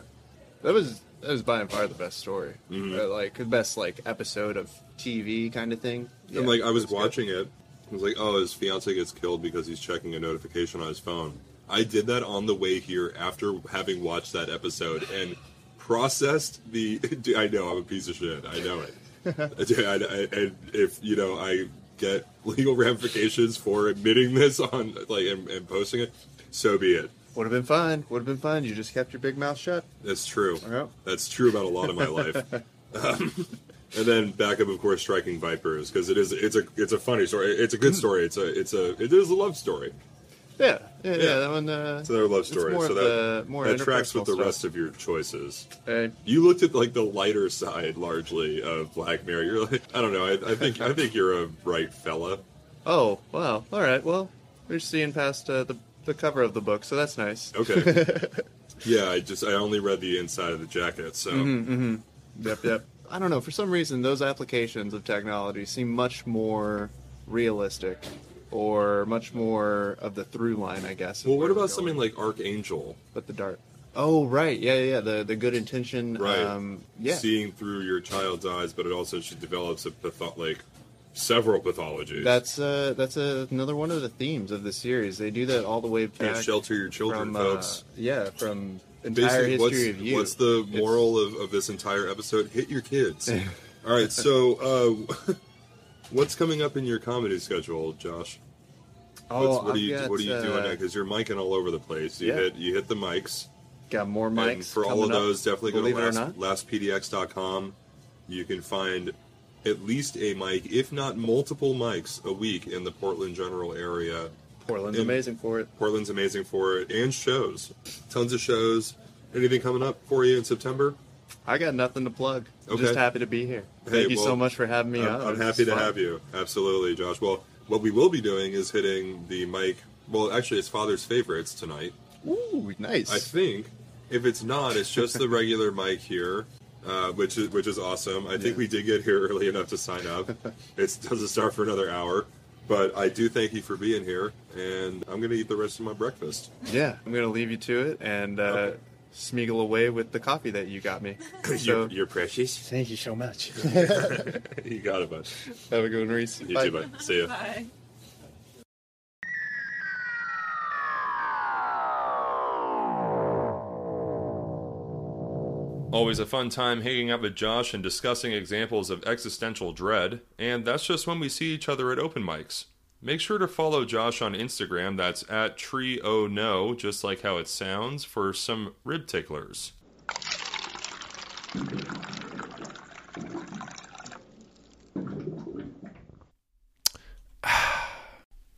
That was that was by and far the best story. Mhm. Uh, like the best like episode of TV kind of thing. and like I was watching it, I was like, "Oh, his fiance gets killed because he's checking a notification on his phone." I did that on the way here after having watched that episode and processed the. I know I'm a piece of shit. I know it. And if you know, I get legal ramifications for admitting this on like and, and posting it. So be it. Would have been fine. Would have been fine. You just kept your big mouth shut. That's true. That's true about a lot of my life. Um, and then back up, of course, striking vipers because it is it's a it's a funny story. It's a good story. It's a it's a it is a love story. Yeah, yeah, yeah. Yeah. that one. Uh, It's another love it's story. more so that the- more that tracks with the stuff. rest of your choices. Hey. You looked at like the lighter side largely of Black Mirror. You're like, I don't know. I, I think I think you're a bright fella. Oh wow. All right. Well, we're seeing past uh, the the cover of the book, so that's nice. Okay. yeah, I just I only read the inside of the jacket, so Mm-hmm. Yep. Yep. I don't know. For some reason, those applications of technology seem much more realistic, or much more of the through line, I guess. Well, what about something like Archangel? But the dart. Oh right. Yeah, yeah. yeah. The the good intention. Right. Um, yeah. Seeing through your child's eyes, but it also she develops a patho- like several pathologies. That's uh, that's uh, another one of the themes of the series. They do that all the way back. Can't shelter your children, from, uh, folks. yeah, from entire Basically, what's, history of you. what's the It's- moral of, of this entire episode? Hit your kids. All right, so uh, what's coming up in your comedy schedule, Josh? Oh, What's, what are I've you got, What are you doing? uh, Because you're micing all over the place. You Yeah. hit you hit the mics. Got more mics. and for all of up, those, definitely go to last, lastpdx.com. You can find at least a mic, if not multiple mics, a week in the Portland general area. Portland's And- amazing for it. Portland's amazing for it, and shows. Tons of shows. Anything coming up for you in September? I got nothing to plug. Okay. Just happy to be here. Hey, Thank you well, so much for having me I'm. I'm happy to fun. have you. Absolutely, Josh. Well, what we will be doing is hitting the mic. Well, actually, it's Father's favorites tonight. Ooh, nice. I think. If it's not, it's just the regular mic here, uh, which is which is awesome. I think we did get here early enough to sign up. it doesn't start for another hour, but I do thank you for being here, and I'm going to eat the rest of my breakfast. yeah, I'm gonna leave you to it and uh, Okay. Smeagle away with the coffee that you got me. you're, you're precious. thank you so much. you got it, bud. have a good one, Reese. You Bye. too, bud. See ya. Bye. Always a fun time hanging out with Josh and discussing examples of existential dread, and that's just when we see each other at open mics. Make sure to follow Josh on Instagram, that's at tree o no, just like how it sounds, for some rib ticklers.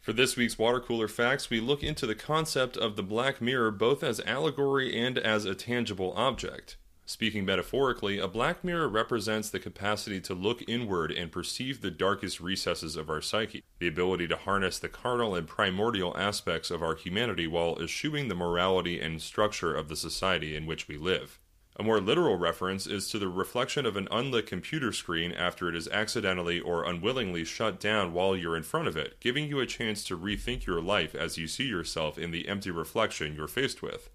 For this week's water cooler facts, we look into the concept of the black mirror both as allegory and as a tangible object. Speaking metaphorically, a black mirror represents the capacity to look inward and perceive the darkest recesses of our psyche, the ability to harness the carnal and primordial aspects of our humanity while eschewing the morality and structure of the society in which we live. A more literal reference is to the reflection of an unlit computer screen after it is accidentally or unwillingly shut down while you're in front of it, giving you a chance to rethink your life as you see yourself in the empty reflection you're faced with.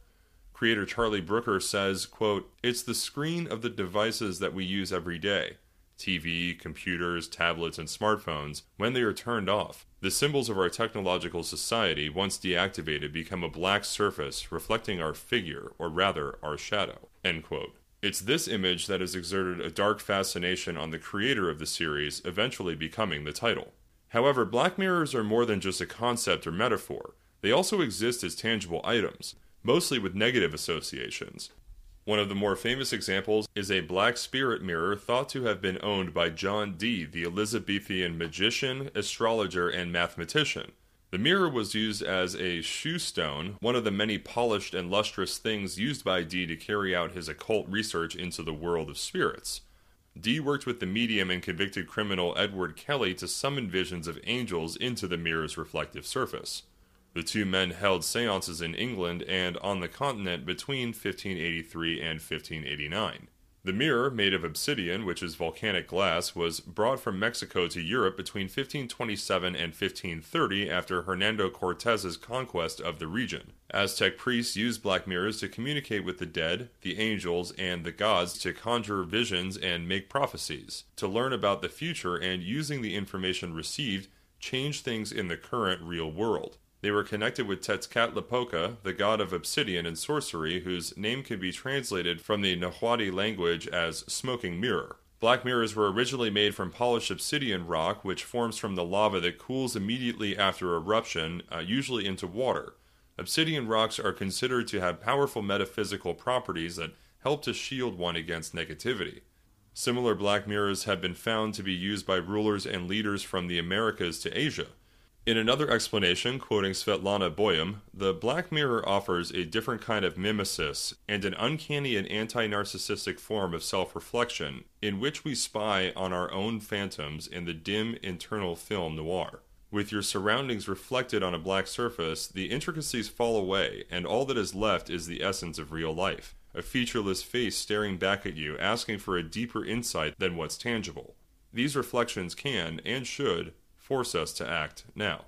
Creator Charlie Brooker says, quote, It's the screen of the devices that we use every day. TV, computers, tablets, and smartphones, when they are turned off, the symbols of our technological society, once deactivated, become a black surface reflecting our figure, or rather, our shadow. End quote. It's this image that has exerted a dark fascination on the creator of the series, eventually becoming the title. However, black mirrors are more than just a concept or metaphor. They also exist as tangible items, mostly with negative associations. One of the more famous examples is a black spirit mirror thought to have been owned by John Dee, the Elizabethan magician, astrologer, and mathematician. The mirror was used as a shew stone, one of the many polished and lustrous things used by Dee to carry out his occult research into the world of spirits. Dee worked with the medium and convicted criminal Edward Kelly to summon visions of angels into the mirror's reflective surface. The two men held seances in England and on the continent between 1583 and 1589. The mirror, made of obsidian, which is volcanic glass, was brought from Mexico to Europe between 1527 and 1530 after Hernando Cortez's conquest of the region. Aztec priests used black mirrors to communicate with the dead, the angels, and the gods to conjure visions and make prophecies, to learn about the future and using the information received change things in the current real world. They were connected with Tezcatlipoca, the god of obsidian and sorcery, whose name can be translated from the Nahuatl language as smoking mirror. Black mirrors were originally made from polished obsidian rock, which forms from the lava that cools immediately after eruption, uh, usually into water. Obsidian rocks are considered to have powerful metaphysical properties that help to shield one against negativity. Similar black mirrors have been found to be used by rulers and leaders from the Americas to Asia. In another explanation, quoting Svetlana Boym, the Black Mirror offers a different kind of mimesis and an uncanny and anti narcissistic form of self reflection in which we spy on our own phantoms in the dim internal film noir. With your surroundings reflected on a black surface, the intricacies fall away, and all that is left is the essence of real life a featureless face staring back at you, asking for a deeper insight than what's tangible. These reflections can, and should, force us to act now.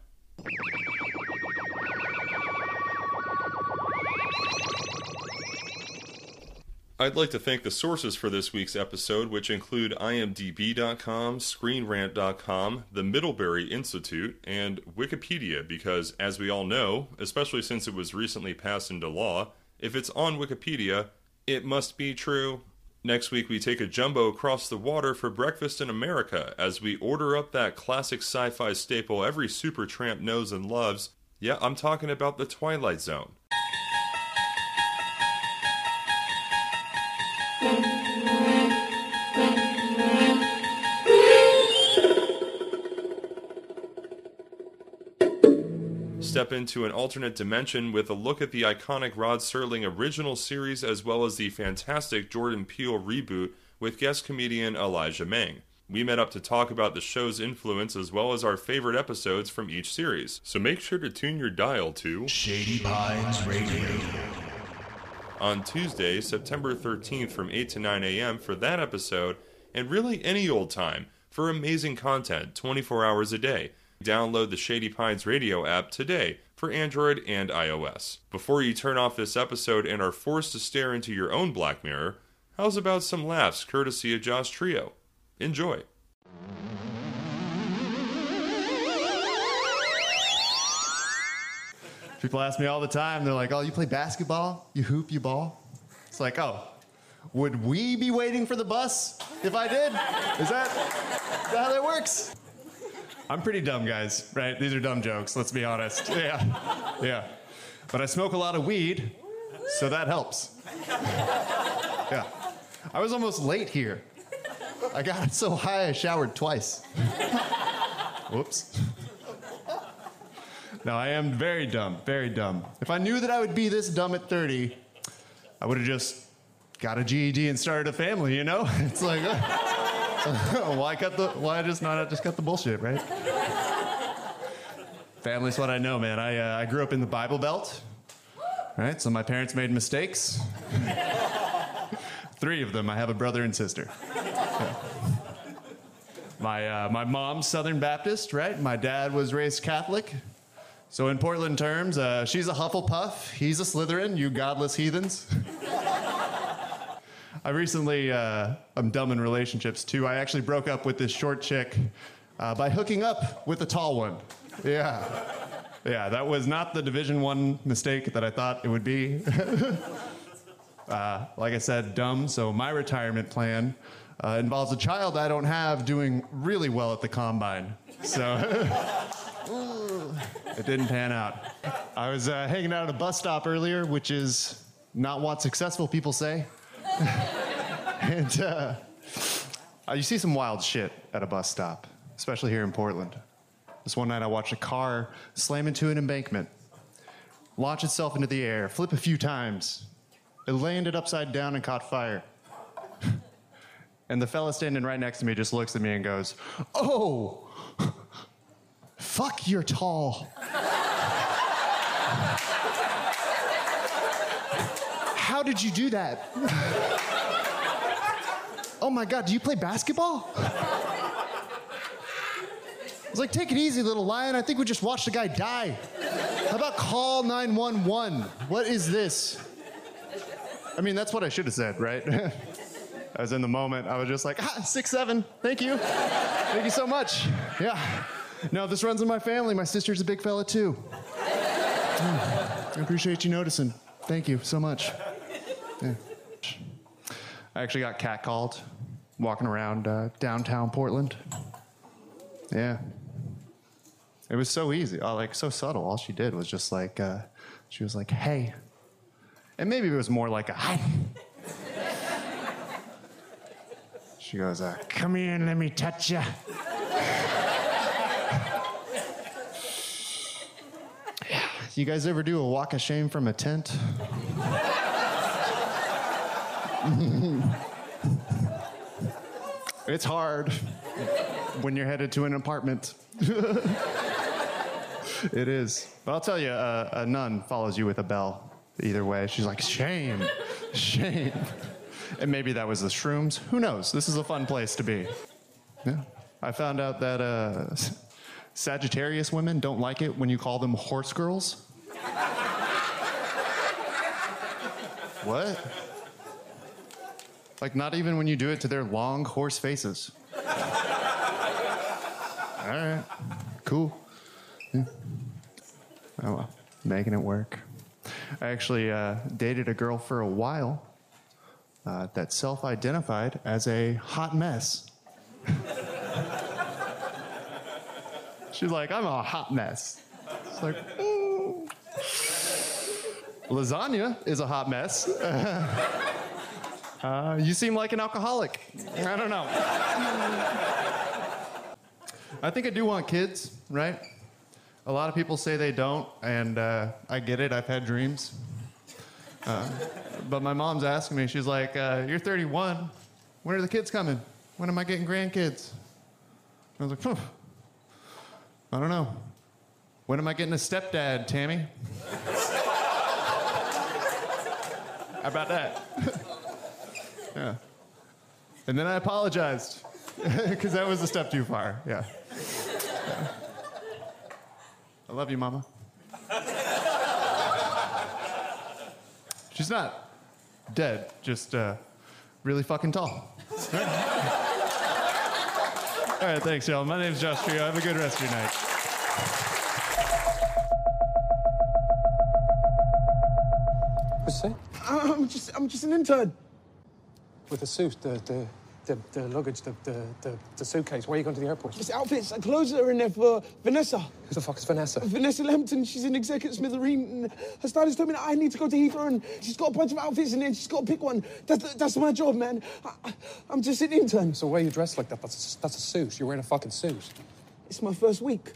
I'd like to thank the sources for this week's episode, which include imdb.com, screenrant.com, the Middlebury Institute, and Wikipedia, because, as we all know, especially since it was recently passed into law, if it's on Wikipedia, it must be true. Next week, we take a jumbo across the water for breakfast in America as we order up that classic sci fi staple every super tramp knows and loves. Yeah, I'm talking about the Twilight Zone. Step into an alternate dimension with a look at the iconic Rod Serling original series as well as the fantastic Jordan Peele reboot with guest comedian Elijah Mang. We met up to talk about the show's influence as well as our favorite episodes from each series. So make sure to tune your dial to Shady Pines Radio. on Tuesday, September 13th from 8 to 9 a.m. for that episode, and really any old time for amazing content 24 hours a day. Download the Shady Pines Radio app today for Android and iOS. Before you turn off this episode and are forced to stare into your own Black Mirror, how's about some laughs courtesy of Josh Trillo? Enjoy. People ask me all the time, they're like, oh, you play basketball? You hoop, you ball? It's like, oh, would we be waiting for the bus if I did? Is that, is that how that works? I'm pretty dumb, guys, right? These are dumb jokes, let's be honest. Yeah. Yeah. But I smoke a lot of weed, so that helps. Yeah. I was almost late here. I got so high I showered twice. Whoops. No, I am very dumb, very dumb. If I knew that I would be this dumb at 30, I would have just got a GED and started a family, you know? It's like, uh, why cut the, why just not just cut the bullshit, right? Family's what I know, man. I, uh, I grew up in the Bible Belt, right? So my parents made mistakes. Three of them. I have a brother and sister. My, uh, my mom's Southern Baptist, right? My dad was raised Catholic. So in Portland terms, uh, she's a Hufflepuff, he's a Slytherin, you godless heathens. I recently, uh, I'm dumb in relationships too. I actually broke up with this short chick uh, by hooking up with a tall one. Yeah. Yeah, that was not the Division One mistake that I thought it would be. uh, like I said, dumb. So my retirement plan uh, involves a child I don't have doing really well at the combine. So it didn't pan out. I was uh, hanging out at a bus stop earlier, which is not what successful people say. and uh, you see some wild shit at a bus stop, especially here in Portland. This one night I watched a car slam into an embankment, launch itself into the air, flip a few times. It landed upside down and caught fire. and the fella standing right next to me just looks at me and goes, Oh, fuck, you're tall. How did you do that? oh my God, do you play basketball? I was like, take it easy, little lion. I think we just watched a guy die. How about call 911? What is this? I mean, that's what I should have said, right? I was in the moment. I was just like, ah, six, seven. Thank you. Thank you so much. Yeah. No, this runs in my family. My sister's a big fella, too. I appreciate you noticing. Thank you so much. Yeah. I actually got catcalled walking around uh, downtown Portland. Yeah. It was so easy, uh, like so subtle. All she did was just like, uh, she was like, hey. And maybe it was more like a hi. she goes, uh, come here and let me touch you. You guys ever do a walk of shame from a tent? it's hard when you're headed to an apartment. it is. But I'll tell you, uh, a nun follows you with a bell. Either way, she's like, shame, shame. And maybe that was the shrooms. Who knows? This is a fun place to be. Yeah. I found out that uh, Sagittarius women don't like it when you call them horse girls. what? Like, not even when you do it to their long horse faces. All right, cool. Yeah. Oh well, making it work. I actually uh, dated a girl for a while uh, that self identified as a hot mess. She's like, I'm a hot mess. It's like, mm. lasagna is a hot mess. uh, you seem like an alcoholic. I don't know. I think I do want kids, right? A lot of people say they don't, and uh, I get it. I've had dreams. Uh, but my mom's asking me, she's like, uh, You're 31. When are the kids coming? When am I getting grandkids? I was like, Phew. I don't know. When am I getting a stepdad, Tammy? How about that? yeah. And then I apologized because that was a step too far. Yeah. yeah. I love you, Mama. She's not dead, just uh, really fucking tall. All right, thanks, y'all. My name's Josh Trillo. Have a good rest of your night. What's that? I'm just, I'm just an intern. With a suit, the, the, the, the luggage, the, the, the, the suitcase. Why are you going to the airport? It's outfits and clothes that are in there for Vanessa. Who the fuck is Vanessa? Vanessa Lambton, she's an exec at Smithereen. Her stylist told me that I need to go to Heathrow and she's got a bunch of outfits in there and she's got to pick one. That's, that's my job, man. I, am just an intern. So why are you dressed like that? That's a, that's a suit. You're wearing a fucking suit. It's my first week.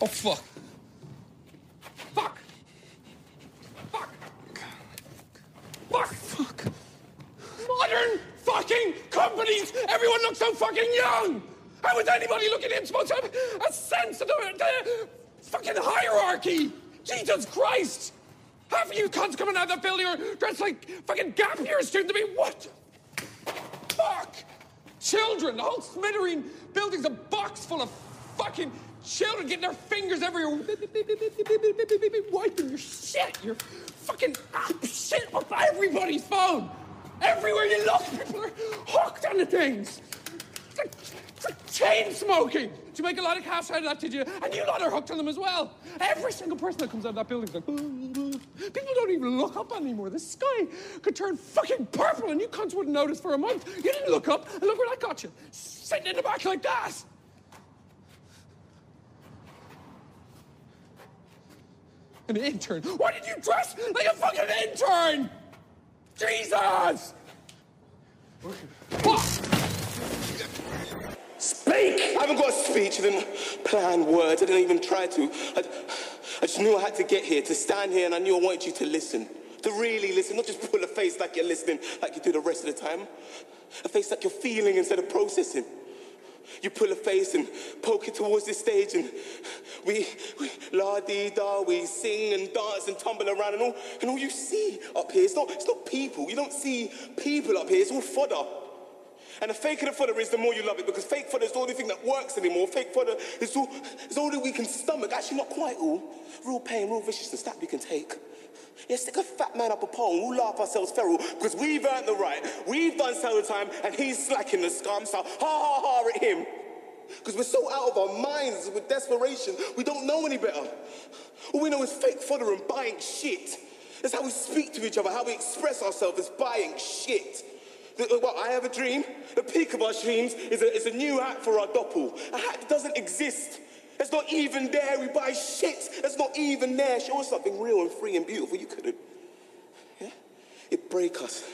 Oh, fuck. Fuck! Fuck! Fuck! Fuck. Modern fucking companies! Everyone looks so fucking young! How is anybody looking in supposed to have a sense of the, the fucking hierarchy? Jesus Christ! Half of you cunts coming out of the building are dressed like fucking gap year students. I mean, what? Fuck! Children, the whole smithereen building's a box full of fucking children getting their fingers everywhere, wiping your shit, your fucking shit off everybody's phone. Everywhere you look, people are hooked on the things. It's like, it's like chain smoking. Did you make a lot of cash out of that, did you? And you lot are hooked on them as well. Every single person that comes out of that building is like, people don't even look up anymore. The sky could turn fucking purple and you cunts wouldn't notice for a month. You didn't look up, and look where that got you. Sitting in the back like that. An intern? Why did you dress like a fucking intern? Jesus! Speak! I haven't got a speech, I didn't plan words, I didn't even try to. I, I just knew I had to get here, to stand here, and I knew I wanted you to listen. To really listen, not just pull a face like you're listening, like you do the rest of the time. A face like you're feeling instead of processing. You pull a face and poke it towards the stage, and we, we la dee da, we sing and dance and tumble around, and all, and all you see up here, it's not, it's not people. You don't see people up here, it's all fodder. And the faker the fodder is, the more you love it, because fake fodder is the only thing that works anymore. Fake fodder is all, is all that we can stomach. Actually, not quite all. Real pain, real viciousness, that we can take. Yeah, stick a fat man up a pole, and we'll laugh ourselves feral, because we've earned the right. We've done so time, and he's slacking the scum, so ha ha ha at him. Because we're so out of our minds with desperation, we don't know any better. All we know is fake fodder and buying shit. That's how we speak to each other, how we express ourselves is buying shit. What, I have a dream? The peak of our dreams is a, is a new hat for our doppel. A hat that doesn't exist. It's not even there. We buy shit It's not even there. Show us something real and free and beautiful. You couldn't. Yeah? It break us.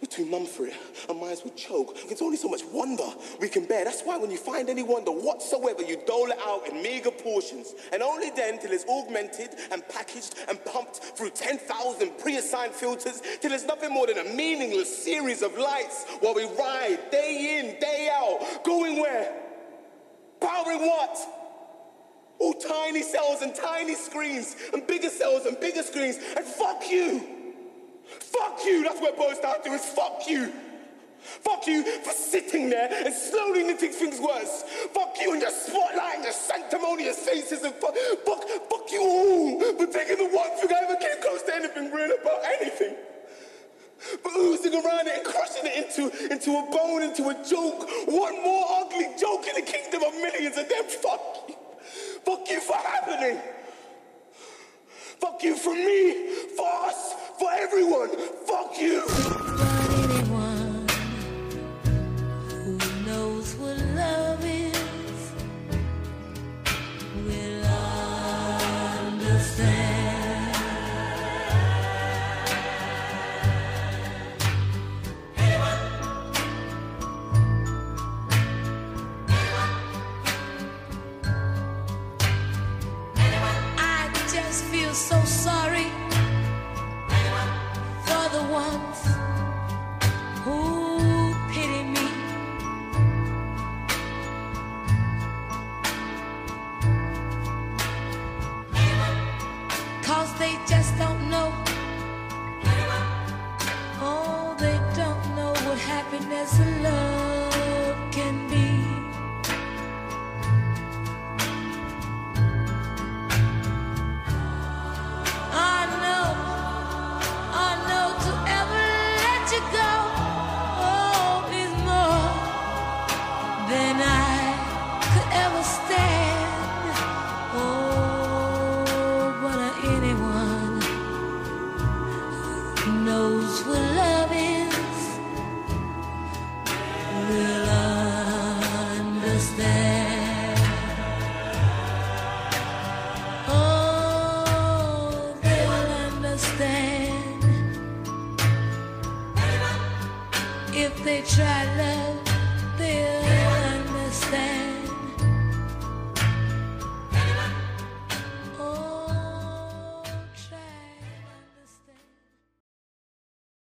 We're too numb for it. Our minds would choke. There's only so much wonder we can bear. That's why when you find any wonder whatsoever, you dole it out in meager portions. And only then till it's augmented and packaged and pumped through 10,000 pre-assigned filters till it's nothing more than a meaningless series of lights while we ride day in, day out. Going where? Powering what? All tiny cells and tiny screens and bigger cells and bigger screens. And fuck you. Fuck you. That's what it boils down to is fuck you. Fuck you for sitting there and slowly knitting things worse. Fuck you and your spotlight and your sanctimonious faces and fuck, fuck, fuck you all for taking the one thing I ever came close to anything real about anything. But oozing around it and crushing it into, into a bone, into a joke. One more ugly joke in the kingdom of millions and then fuck happening. Fuck you for me, for us, for everyone. Fuck you.